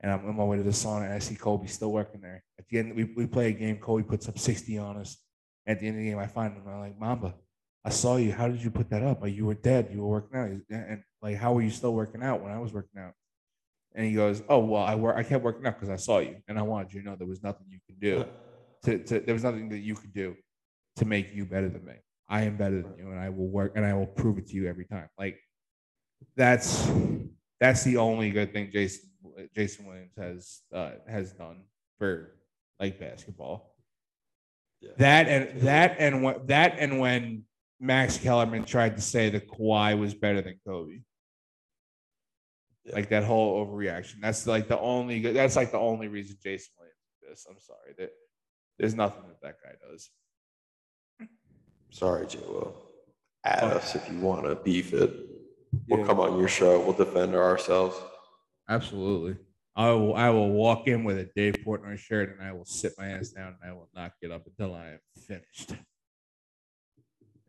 and I'm on my way to the sauna and I see Kobe still working there. At the end, we, we play a game. Kobe puts up 60 on us. At the end of the game, I find him. I'm like, Mamba, I saw you. How did you put that up? Like, you were dead. You were working out. And like, how were you still working out when I was working out? And he goes, Oh, well, I work I kept working out because I saw you. And I wanted you to know there was nothing you could do. To, to there was nothing that you could do to make you better than me. I am better than you, and I will work and I will prove it to you every time. Like that's that's the only good thing Jason Jason Williams has uh, has done for like basketball. Yeah. That and that and what that and when Max Kellerman tried to say that Kawhi was better than Kobe. Yeah. Like that whole overreaction. That's like the only that's like the only reason Jason Williams did this. I'm sorry. That there's nothing that that guy does. Sorry, Jay Will. Add us if you want to beef it. We'll yeah. come on your show. We'll defend ourselves. Absolutely. I will I will walk in with a Dave Portnoy shirt and I will sit my ass down and I will not get up until I am finished.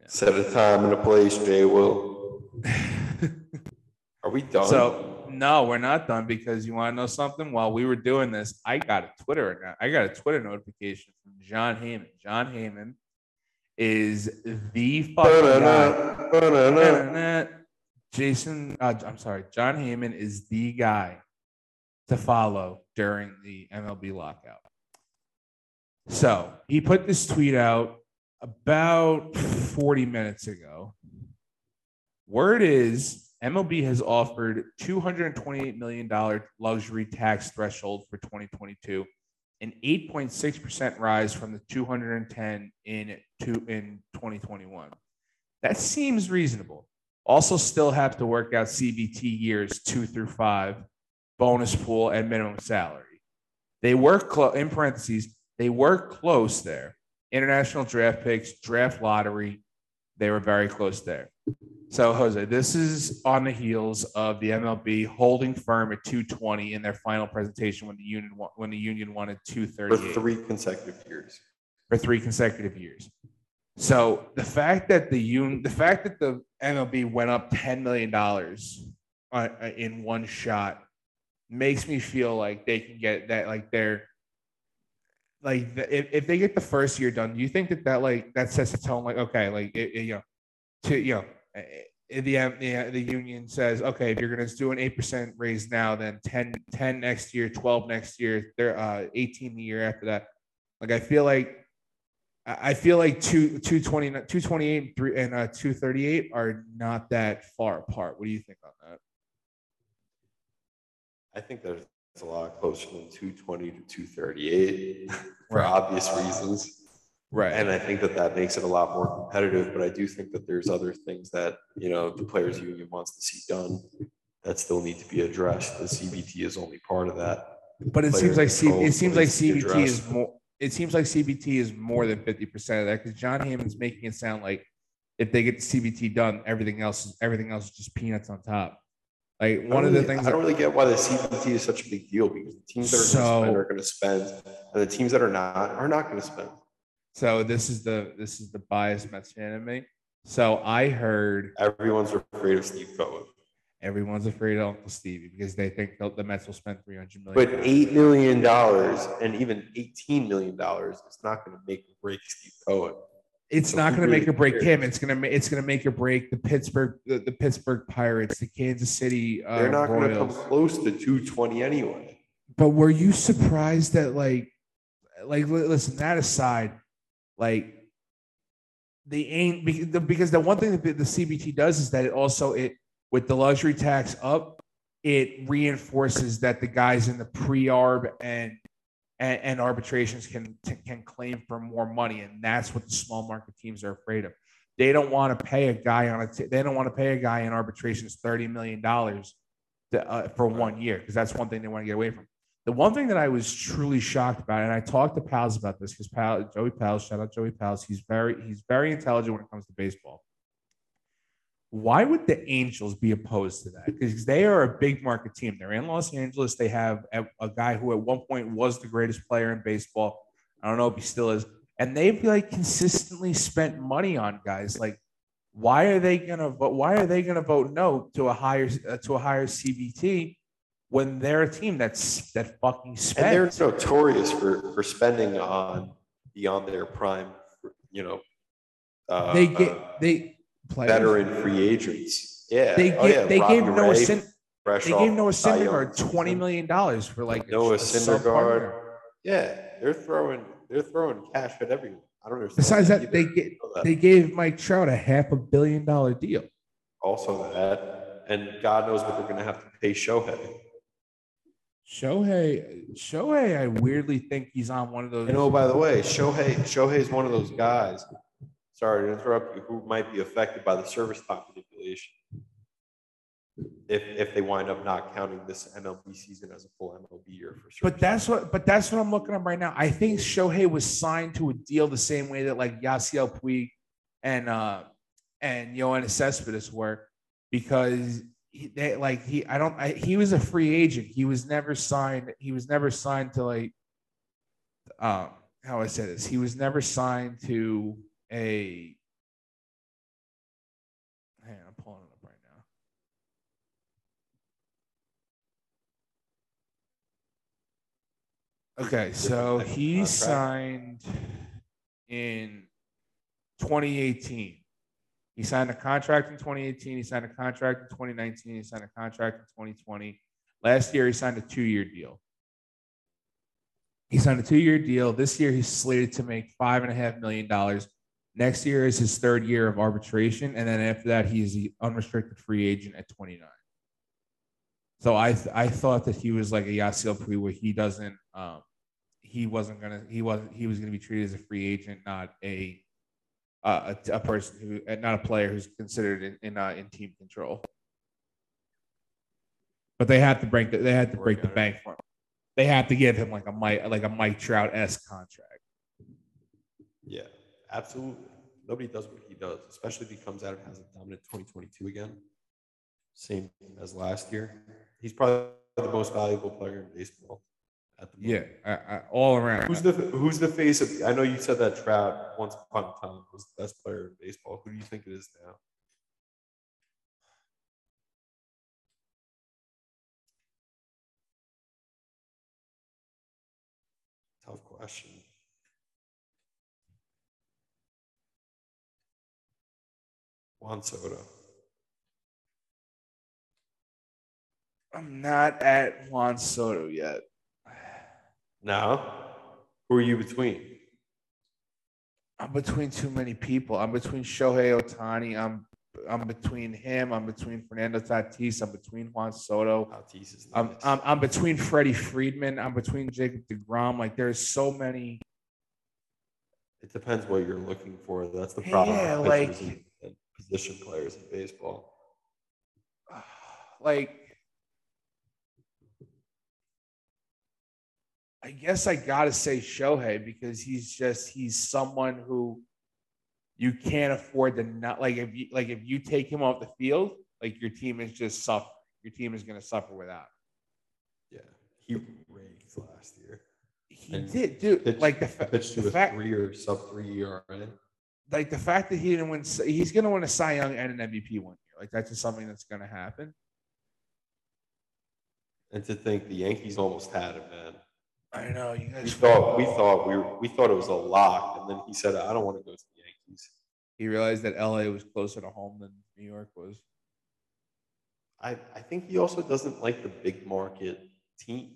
Yeah. Set a time and a place, Jay Will. Are we done? So no, we're not done because you want to know something? While we were doing this, I got a Twitter I got a Twitter notification from Jon Heyman. Jon Heyman is the fucking guy. Jason, uh, I'm sorry, Jon Heyman is the guy to follow during the MLB lockout. So he put this tweet out about 40 minutes ago. Word is MLB has offered $228 million luxury tax threshold for 2022 an 8.6% rise from the 210 in two in 2021. That seems reasonable. Also, still have to work out CBT years two through five, bonus pool, and minimum salary. They work close in parentheses. They work close there. International draft picks, draft lottery. They were very close there. So, Jose, this is on the heels of the MLB holding firm at 220 in their final presentation when the union when the union wanted 230 for three consecutive years. For three consecutive years. So the fact that the union, the fact that the MLB went up 10 million dollars uh, uh, in one shot makes me feel like they can get that like they're like if, if they get the first year done do you think that that like that sets a tone like okay like it, it, you know to you know the, the, the union says, okay, if you're to do an 8% raise now, then 10, 10 next year, 12 next year, they're uh, 18 the year after that. Like, I feel like, I feel like two, 220, 228 and uh, 238 are not that far apart. What do you think on that? I think there's a lot closer than 220 to 238 for right. obvious reasons. Right. And I think that that makes it a lot more competitive. But I do think that there's other things that, you know, the players union wants to see done that still need to be addressed. The CBT is only part of that. But it seems like C- it seems like CBT is more it seems like CBT is more than 50% of that because John Hammond's making it sound like if they get the CBT done, everything else is everything else is just peanuts on top. Like one of the things I don't really get why the CBT is such a big deal because the teams that are so, going to spend are going to spend, and the teams that are not are not going to spend. So this is the this is the biased Mets fan in me. So I heard everyone's afraid of Steve Cohen. Everyone's afraid of Uncle Stevie because they think the Mets will spend three hundred million. But eight million dollars and even eighteen million dollars is not going to make or break Steve Cohen. It's so not going to really make or break cares? him. It's going to it's going to make or break the Pittsburgh the, the Pittsburgh Pirates, the Kansas City. Uh, They're not going to come close to two twenty anyway. But were you surprised that like like listen that aside? Like they ain't because the one thing that the CBT does is that it also it with the luxury tax up, it reinforces that the guys in the pre-arb and and, and arbitrations can can claim for more money, and that's what the small market teams are afraid of. They don't want to pay a guy on a t- they don't want to pay a guy in arbitrations thirty million dollars uh, for one year because that's one thing they want to get away from. The one thing that I was truly shocked about, and I talked to pals about this because pal Joey Pals, shout out Joey Pals, he's very he's very intelligent when it comes to baseball. Why would the Angels be opposed to that? Because they are a big market team. They're in Los Angeles. They have a, a guy who at one point was the greatest player in baseball. I don't know if he still is. And they've like consistently spent money on guys. Like, why are they gonna vote? Why are they gonna vote no to a higher uh, to a higher CBT when they're a team that's that fucking And they're notorious for for spending on beyond their prime. You know, uh, they get they players. veteran free agents. Yeah, They oh, get yeah, they gave Noah fresh they gave Noah Syndergaard twenty million dollars for like Noah a Syndergaard. Yeah, they're throwing they're throwing cash at everyone. I don't understand. Besides that, either. they get that. they gave Mike Trout a half a billion dollar deal. also that, and God knows what they're going to have to pay Shohei. Shohei, Shohei, I weirdly think he's on one of those. And oh, by the way, Shohei Shohei is one of those guys. Sorry to interrupt you. Who might be affected by the service time manipulation if if they wind up not counting this MLB season as a full MLB year for sure. But that's what. But that's what I'm looking at right now. I think Shohei was signed to a deal the same way that like Yasiel Puig and uh and Yoenis Cespedes were, because he, they like he. I don't. I, he was a free agent. He was never signed. He was never signed to like. Um, how I say this. He was never signed to a. Hang on, I'm pulling it up right now. Okay, so he signed in 2018. He signed a contract in 2018. He signed a contract in 2019. He signed a contract in 2020. Last year, he signed a two-year deal. He signed a two-year deal. This year, he's slated to make five and a half million dollars. Next year is his third year of arbitration, and then after that, he's the unrestricted free agent at 29. So I th- I thought that he was like a Yasiel Puig, where he doesn't um, he wasn't gonna he wasn't he was gonna be treated as a free agent, not a uh, a, a person who not a player who's considered in in, uh, in team control. But they had to break the, they had to break the bank for him. They had to give him like a Mike like a Mike Trout s contract. Yeah, absolutely. Nobody does what he does, especially if he comes out and has a dominant 2022 again. Same as last year. He's probably the most valuable player in baseball at the Yeah. I, I, all around. Who's the Who's the face of? I know you said that Trout once upon a time was the best player in baseball. Who do you think it is now? Tough question. Juan Soto. I'm not at Juan Soto yet. No. Who are you between? I'm between too many people. I'm between Shohei Ohtani. I'm I'm between him. I'm between Fernando Tatis. I'm between Juan Soto. Tatis is I'm. I'm, I'm between Freddie Freeman. I'm between Jacob DeGrom. Like there's so many. It depends what you're looking for. That's the problem. Yeah, like- position players in baseball. Like, I guess I gotta say Shohei because he's just he's someone who you can't afford to not like if you like if you take him off the field, like your team is just suffer. Your team is gonna suffer without. Yeah, he raked last year. He And did, dude. Pitched, like the, pitched to the a fact, three or sub three ERA. Like the fact that he didn't win, he's gonna win a Cy Young and an MVP one year. Like that's just something that's gonna happen. And to think the Yankees almost had him, man. I know you We guys. thought we thought we were, we thought it was a lock, and then he said, "I don't want to go to the Yankees." He realized that LA was closer to home than New York was. I, I think he also doesn't like the big market team.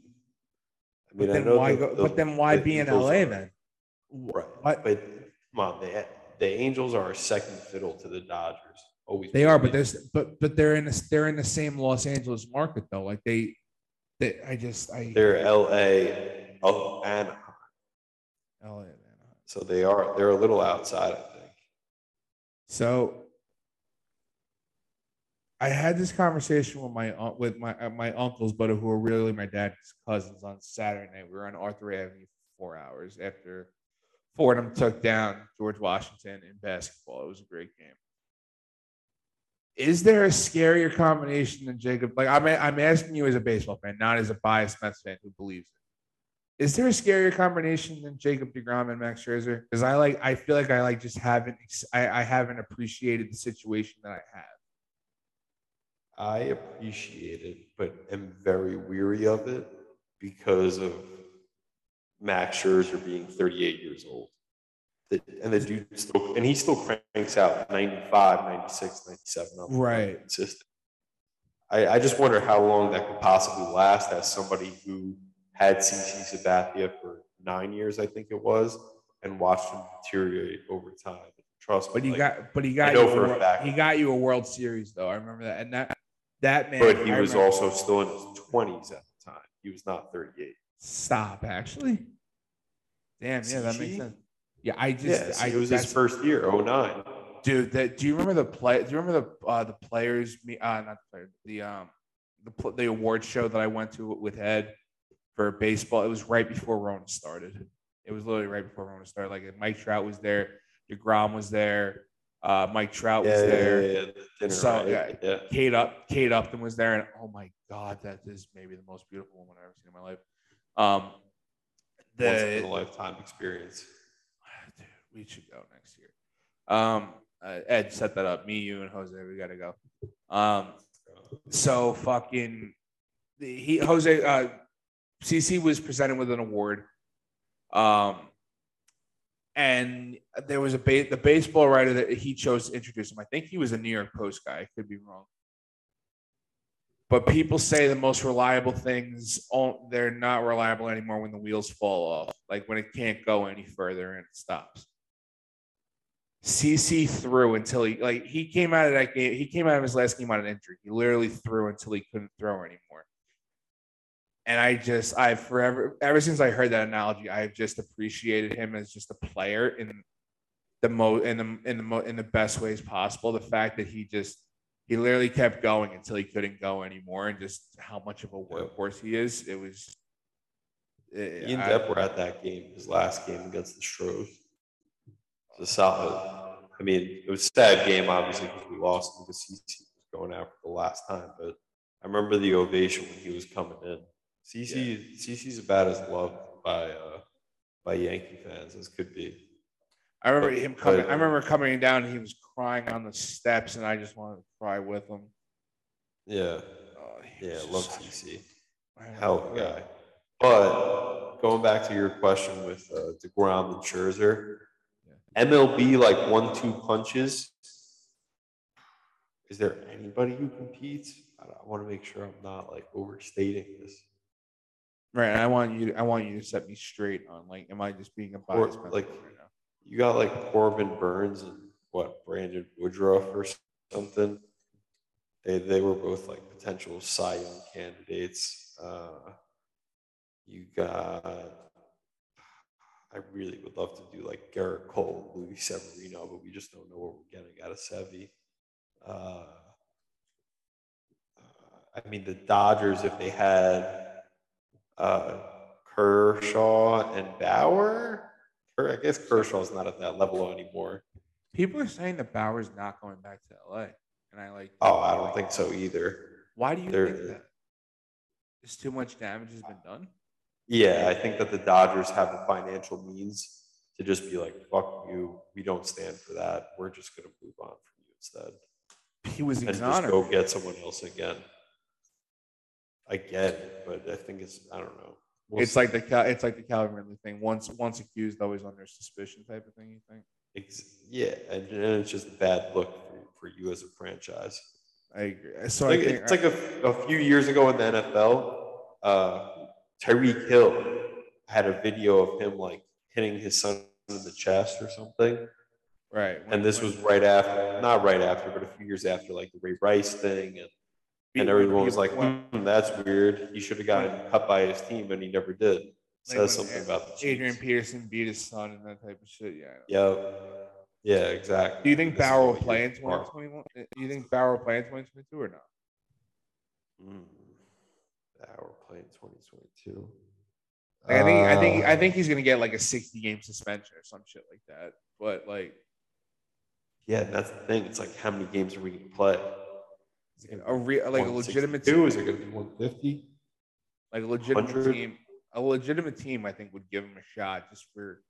I mean, But I then know why the- go? the- But then why the be in LA then? Right. What? But come on, the the Angels are a second fiddle to the Dodgers. Always. They are, but there's but but they're in this they're in the same Los Angeles market though. Like they, they I just I they're L.A. Oh, and LA, man. so they are they're a little outside. I think. So I had this conversation with my with my uh, my uncles, but who are really my dad's cousins on Saturday night. We were on Arthur Avenue for four hours after Fordham took down George Washington in basketball. It was a great game. Is there a scarier combination than Jacob? Like I'm, I'm asking you as a baseball fan, not as a biased Mets fan who believes it. Is there a scarier combination than Jacob Degrom and Max Scherzer? Because I like, I feel like I like just haven't, I, I haven't appreciated the situation that I have. I appreciate it, but am very weary of it because of Max Scherzer being 38 years old. The- And the dude still, and he still cranks out 95, 96, 97. up Right. Consistent. I, I just wonder how long that could possibly last as somebody who had CC Sabathia for nine years, I think it was, and watched him deteriorate over time. Trust me. But he like, got, but he got, you a for a wor- fact. he got you a World Series though. I remember that, and that that man. but he I was remember- also still in his 20s at the time. He was not 38. Stop. Actually, damn, yeah, that makes sense. Yeah, I just, Yeah, see, I it was his first year, 09. dude. That do you remember the play? Do you remember the uh, the players? Me, uh, not the players. The um, the the award show that I went to with Ed for baseball. It was right before Rona started. It was literally right before Rona started. Like Mike Trout was there, Degrom was there, uh, Mike Trout was Yeah, yeah, there. yeah, yeah, the dinner, So, right? yeah. yeah. Kate up, Kate Upton was there, and oh my god, that is maybe the most beautiful woman I've ever seen in my life. Um, Once in a lifetime experience. dude, we should go next year. Um, uh, Ed set that up. Me, you, and Jose, we gotta go. Um, so fucking the, he Jose uh, CC was presented with an award. Um, and there was a ba- the baseball writer that he chose to introduce him. I think he was a New York Post guy. I could be wrong. But people say the most reliable things they're not reliable anymore when the wheels fall off, like when it can't go any further and it stops. CC threw until he like he came out of that game. He came out of his last game on an injury. He literally threw until he couldn't throw anymore. And I just I've forever ever since I heard that analogy, I've just appreciated him as just a player in the most in the in the mo in the best ways possible. The fact that he just he literally kept going until he couldn't go anymore, and just how much of a workhorse he is. It was. eh, He and Depp were at that game, his last game against the Stros. It's a solid. I mean, it was a sad game, obviously, because we lost because he was going out for the last time. But I remember the ovation when he was coming in. CC, CC's about as loved by uh, by Yankee fans as could be. I remember him coming. I remember coming down. and He was crying on the steps, and I just wanted to cry with him. Yeah, Oh, yeah, love CC. Hell of a guy. But going back to your question with uh, Degrom and Scherzer, MLB like one two punches. Is there anybody who competes? I, I want to make sure I'm not like overstating this. Right. And I want you. To, I want you to set me straight on like, am I just being a biased Mets like- fan right now? You got like Corbin Burnes and what Brandon Woodruff or something. They they were both like potential Cy Young candidates. Uh, you got. I really would love to do like Gerrit Cole, Luis Severino, but we just don't know what we're getting out of Sevy. Uh, I mean, the Dodgers, if they had uh, Kershaw and Bauer, I guess Kershaw's not at that level anymore. People are saying that Bauer's not going back to LA, and I like. Oh, I don't think so either. Why do you They're- think that? Is too much damage has been done. Yeah, I think that the Dodgers have the financial means to just be like, fuck you, we don't stand for that. We're just going to move on from you instead. He was And just go get someone else again. I get it, but I think it's, I don't know. We'll It's see. like the it's like the Calvin Ridley thing. Once once accused, always under suspicion type of thing. You think? Ex- yeah, and, and it's just a bad look for, for you as a franchise. I agree. So like, I think, it's like a, a few years ago in the NFL, uh, Tyreek Hill had a video of him like hitting his son in the chest or something. right. when- And this was right after, not right after, but a few years after like the Ray Rice thing. And, and everyone was like, hmm, that's weird. He should have gotten cut by his team, and he never did. Says when something about the Adrian Chiefs. Peterson beat his son and that type of shit. Yeah. Know. Yeah. Exactly. Do you think This Bauer will play in 2021? Do you think Bauer will play in 2022 or not? Mm. Bauer playing 2022. Like, I think I think I Uh, think he's gonna get like a 60 game suspension or some shit like that. But like Yeah, that's the thing. It's like how many games are we to play? Gonna a re- like a legitimate 162? team, Is it going to be 150? like a legitimate 100? team, a legitimate team, I think would give him a shot just for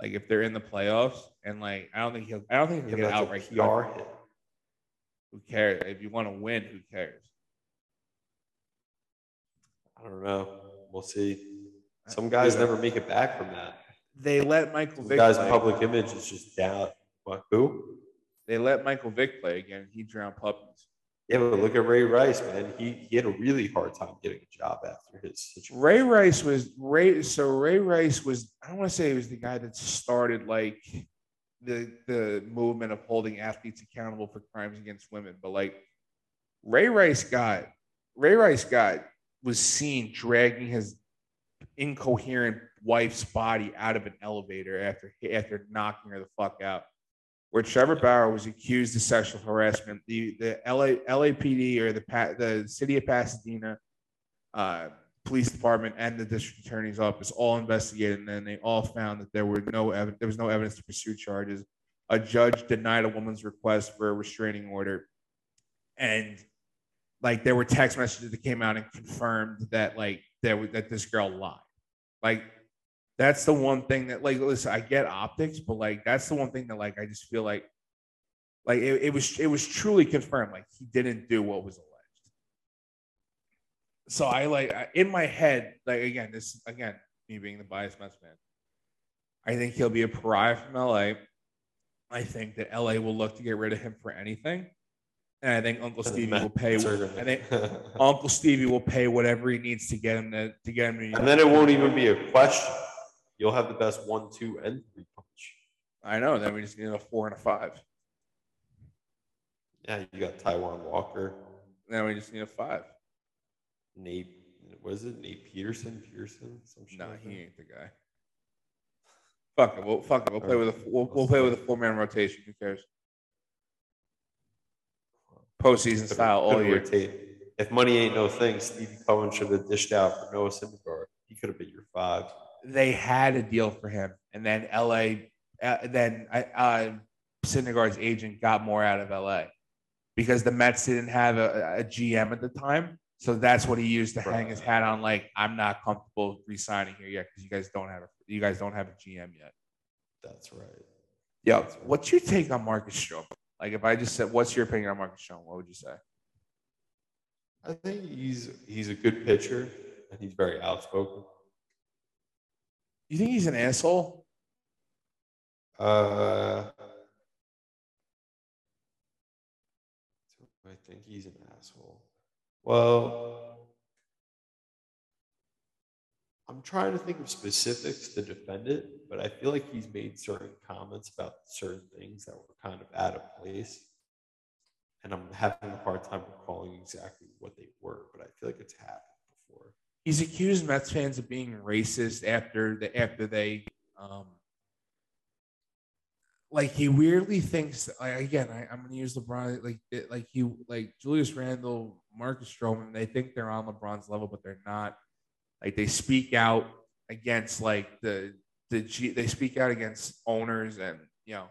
like if they're in the playoffs and like I don't think he'll I don't think he'll Yeah, get that's a PR hit. Who cares? If you want to win, who cares? I don't know. We'll see. Some guys Dude, never make it back from that. They let Michael Some Vick guys' play. public image is just down. What? Who? They let Michael Vick play again. He drowned puppies. Yeah, but look at Ray Rice, man. He he had a really hard time getting a job after his situation. Ray Rice was Ray. So Ray Rice was. I don't want to say he was the guy that started like the the movement of holding athletes accountable for crimes against women, but like Ray Rice got Ray Rice got was seen dragging his incoherent wife's body out of an elevator after after knocking her the fuck out. Where Trevor Bauer was accused of sexual harassment, the the LA LAPD or the the city of Pasadena uh, police department and the district attorney's office all investigated, and then they all found that there were no ev- there was no evidence to pursue charges. A judge denied a woman's request for a restraining order, and like there were text messages that came out and confirmed that like there that this girl lied. Like that's the one thing that like listen, I get optics, but like that's the one thing that like I just feel like like it, it was it was truly confirmed like he didn't do what was alleged so I like I- in my head, like again, this again, me being the biased Mets fan, I think he'll be a pariah from LA. I think that LA will look to get rid of him for anything, and I think Uncle Stevie will pay. I think Uncle Stevie will pay whatever he needs to get him to, to get him to. and then it won't even be a question. You'll have the best one, two, and three punch. I know. Then we just need a four and a five. Yeah, you got Taijuan Walker, Then we just need a five. Nate. Was it Nate Peterson? Peterson? Some shit like he ain't the guy. Fuck it. We'll fuck it. We'll play with a we'll, we'll play with a four man rotation. Who cares? Postseason Could've- style all year. rotated. If money ain't no thing, Stevie Cohen should have dished out for Noah Syndergaard. He could have been your five. They had a deal for him, and then LA, uh, then uh, Syndergaard's agent got more out of LA because the Mets didn't have a, a GM at the time, so that's what he used to hang his hat on. Like, I'm not comfortable re-signing here yet because you guys don't have a you guys don't have a GM yet. That's right. Yo, what's your take on Marcus Stroman? Like, if I just said, "What's your opinion on Marcus Stroman?" What would you say? I think he's he's a good pitcher and he's very outspoken. You think he's an asshole? Uh, I think he's an asshole. Well, I'm trying to think of specifics to defend it, but I feel like he's made certain comments about certain things that were kind of out of place. And I'm having a hard time recalling exactly what they were, but I feel like it's happened before. He's accused Mets fans of being racist after the after they um like he weirdly thinks like again I, I'm gonna use LeBron like like he like Julius Randle, Marcus Stroman, they think they're on LeBron's level, but they're not. Like they speak out against like the the G, they speak out against owners and you know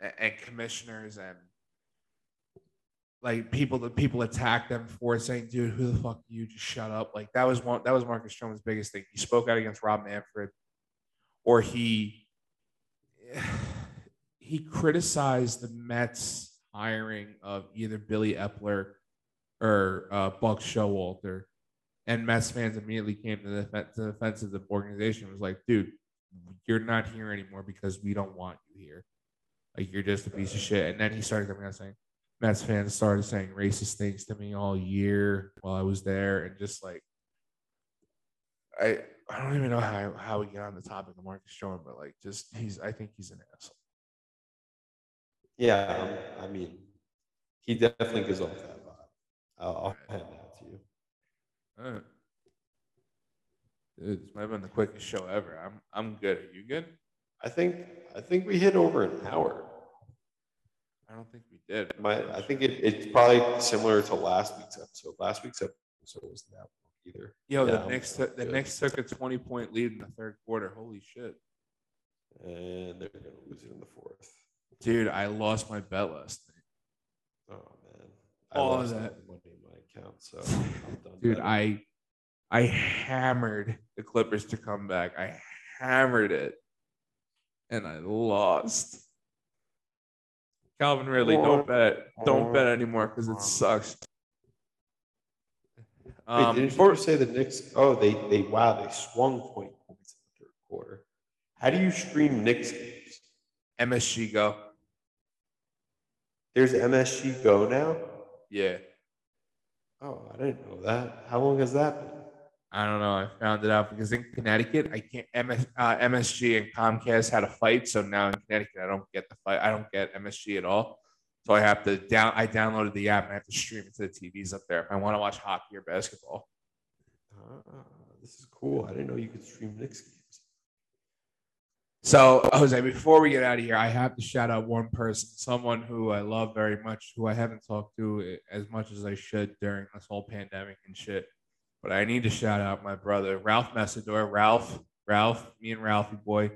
and, and commissioners and like people that people attack them for saying, dude, who the fuck you? Just shut up. Like that was one that was Marcus Stroman's biggest thing. He spoke out against Rob Manfred, or he he criticized the Mets hiring of either Billy Eppler or uh, Buck Showalter. And Mets fans immediately came to the, to the defense of the organization. Was like, dude, you're not here anymore because we don't want you here. Like you're just a piece of shit. And then he started coming out saying, Mets fans started saying racist things to me all year while I was there, and just like I I don't even know how how we get on the topic of Marcus Stroman, but like just he's I think he's an asshole. Yeah, I mean, he definitely gives off that vibe. I'll, I'll hand that to you. All right. Dude, this might have been the quickest show ever. I'm I'm good. Are you good? I think I think we hit over an hour. I don't think we did. My, I think it, it's probably similar to last week's episode. Last week's episode wasn't that long either. Yo, the took the good. Knicks took a twenty point lead in the third quarter. Holy shit, And they're gonna lose it in the fourth. dude! I lost my bet last night. Oh man. All of lost all that. money in my account, so I'm done. Dude, betting. I I hammered the Clippers to come back. I hammered it, and I lost. Calvin Ridley, don't bet, don't bet anymore because it sucks. Wait, Um, didn't you say the Knicks? Oh, they they wow, they swung twenty points in the third quarter. How do you stream Knicks games? MSG go, There's MSG Go now. yeah. Oh, I didn't know that. How long has that been? I don't know. I found it out because in Connecticut, I can't. MS, uh, MSG and Comcast had a fight, so now in Connecticut, I don't get the fight. I don't get MSG at all. So I have to down. I downloaded the app and I have to stream it to the TVs up there if I want to watch hockey or basketball. Ah, this is cool. I didn't know you could stream Knicks games. So Jose, before we get out of here, I have to shout out one person, someone who I love very much, who I haven't talked to as much as I should during this whole pandemic and shit. But I need to shout out my brother, Ralph Messador. Ralph, Ralph, me and Ralphie boy,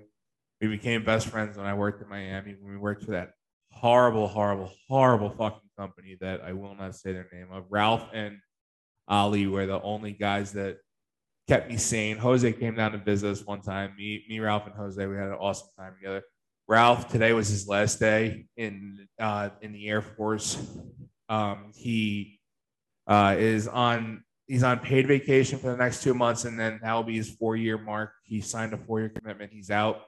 we became best friends when I worked in Miami. When we worked for that horrible, horrible, horrible fucking company that I will not say their name of. Ralph and Ali were the only guys that kept me sane. Jose came down to visit us one time. Me, me, Ralph, and Jose, we had an awesome time together. Ralph, today was his last day in uh, in the Air Force. Um, he uh, is on he's on paid vacation for the next two months, and then that will be his four year mark. He signed a four year commitment. He's out.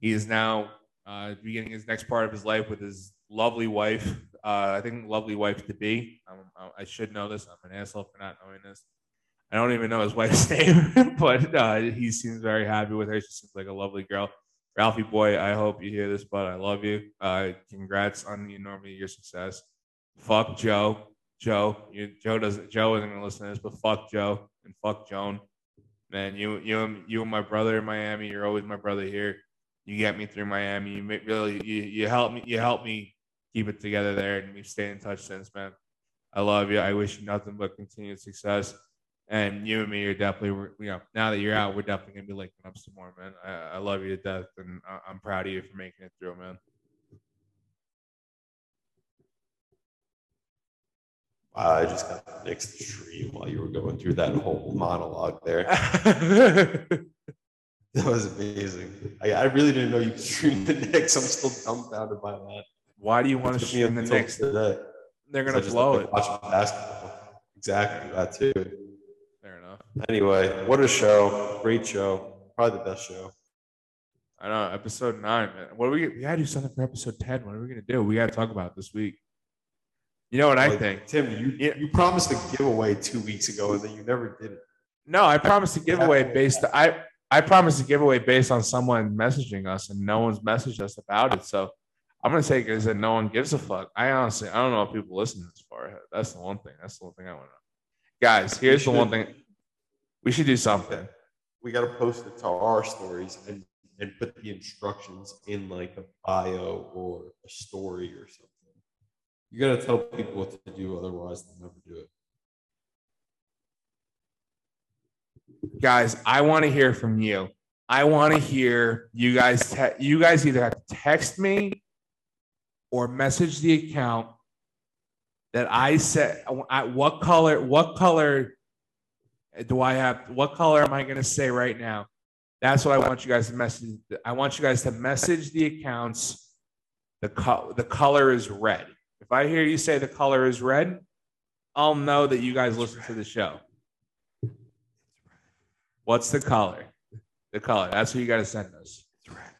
He is now uh, beginning his next part of his life with his lovely wife. Uh, I think lovely wife to be. Um, I should know this. I'm an asshole for not knowing this. I don't even know his wife's name, but uh, he seems very happy with her. She seems like a lovely girl. Ralphie boy, I hope you hear this, but I love you. Uh, congrats on the enormity of your success. Fuck Joe. Joe, you, Joe doesn't. Joe isn't gonna listen to this, but fuck Joe and fuck Joan. Man, you, you, and- you and my brother in Miami. You're always my brother here. You get me through Miami. You really, you, you help me. You help me keep it together there, and we've stayed in touch since, man. I love you. I wish you nothing but continued success. And you and me are definitely, you know, now that you're out, we're definitely gonna be linking up some more, man. I, I love you to death, and I- I'm proud of you for making it through, man. I just got stream while you were going through that whole monologue there. That was amazing. I, I really didn't know you could stream the Knicks. I'm still dumbfounded by that. Why do you want to stream the Knicks? today. They're gonna blow it. Watch basketball. Exactly that too. Fair enough. Anyway, what a show! Great show. Probably the best show. I know. Episode nine, man. What are we? We gotta do something for episode ten. What are we gonna do? We gotta talk about it this week. You know what I think? Tim, you Yeah. you promised a giveaway two weeks ago and then you never did it. No, I promised a giveaway based. I I promised a giveaway based on someone messaging us, and no one's messaged us about it. So I'm gonna take it as that no one gives a fuck. I honestly, I don't know if people listen this far. That's the one thing. That's the one thing I want to know. Guys, here's the one thing. We should do something. We got to post it to our stories and and put the instructions in like a bio or a story or something. You got to tell people what to do, otherwise they'll never do it. guys i want to hear from you. I want to hear you guys te- you guys either have to text me or message the account that i said I, what color what color do i have what color am i going to say right now? That's what i want you guys to message i want you guys to message the accounts. The co- the color is red if i hear you say the color is red i'll know that you guys listen to the show What's the color? The color. That's what you got to send us. It's red.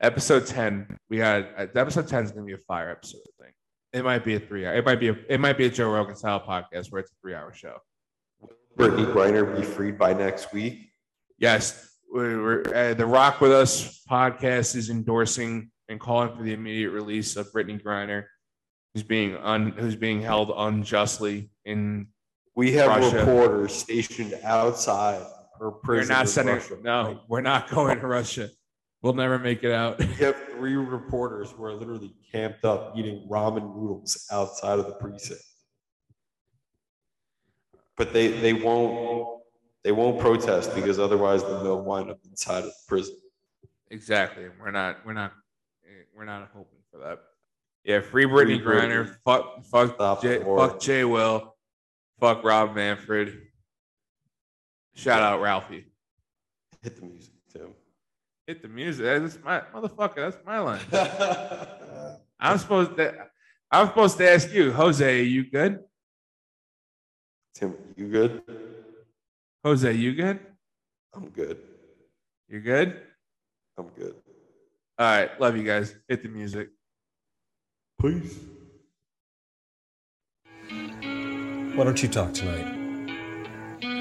Episode 10. We got uh, episode 10 is going to be a fire episode, I think. It might be a three hour. It might be a it might be a Joe Rogan style podcast where it's a three hour show. Brittney Griner be freed by next week. Yes, we're, we're, uh, the Rock with Us podcast is endorsing and calling for the immediate release of Brittney Griner, who's being un, who's being held unjustly in. We have Russia. reporters stationed outside her prison. We're not in sending. Russia. No, we're not going to Russia. We'll never make it out. We have three reporters who are literally camped up eating ramen noodles outside of the precinct. But they, they won't they won't protest because otherwise then they'll wind up inside of the prison. Exactly. We're not. We're not. We're not hoping for that. Yeah. Free Brittney Free Griner. Fuck. Fuck. Stop fuck Jay Will. Fuck Rob Manfred. Shout out Ralphie. Hit the music, Tim. Hit the music. That's my motherfucker. That's my line. I'm supposed to. I'm supposed to ask you, Jose. Are you good? Tim, you good? Jose, you good? I'm good. You're good. I'm good. All right. Love you guys. Hit the music. Peace. Why don't you talk tonight?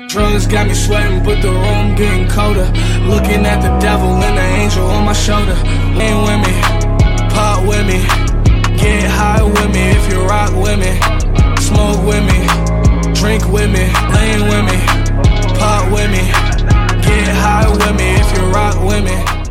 Drugs got me sweating, but the room getting colder. Looking at the devil and the angel on my shoulder. Lean with me, pop with me, get high with me if you rock with me, smoke with me, drink with me, lean with me, pop with me, get high with me if you rock with me.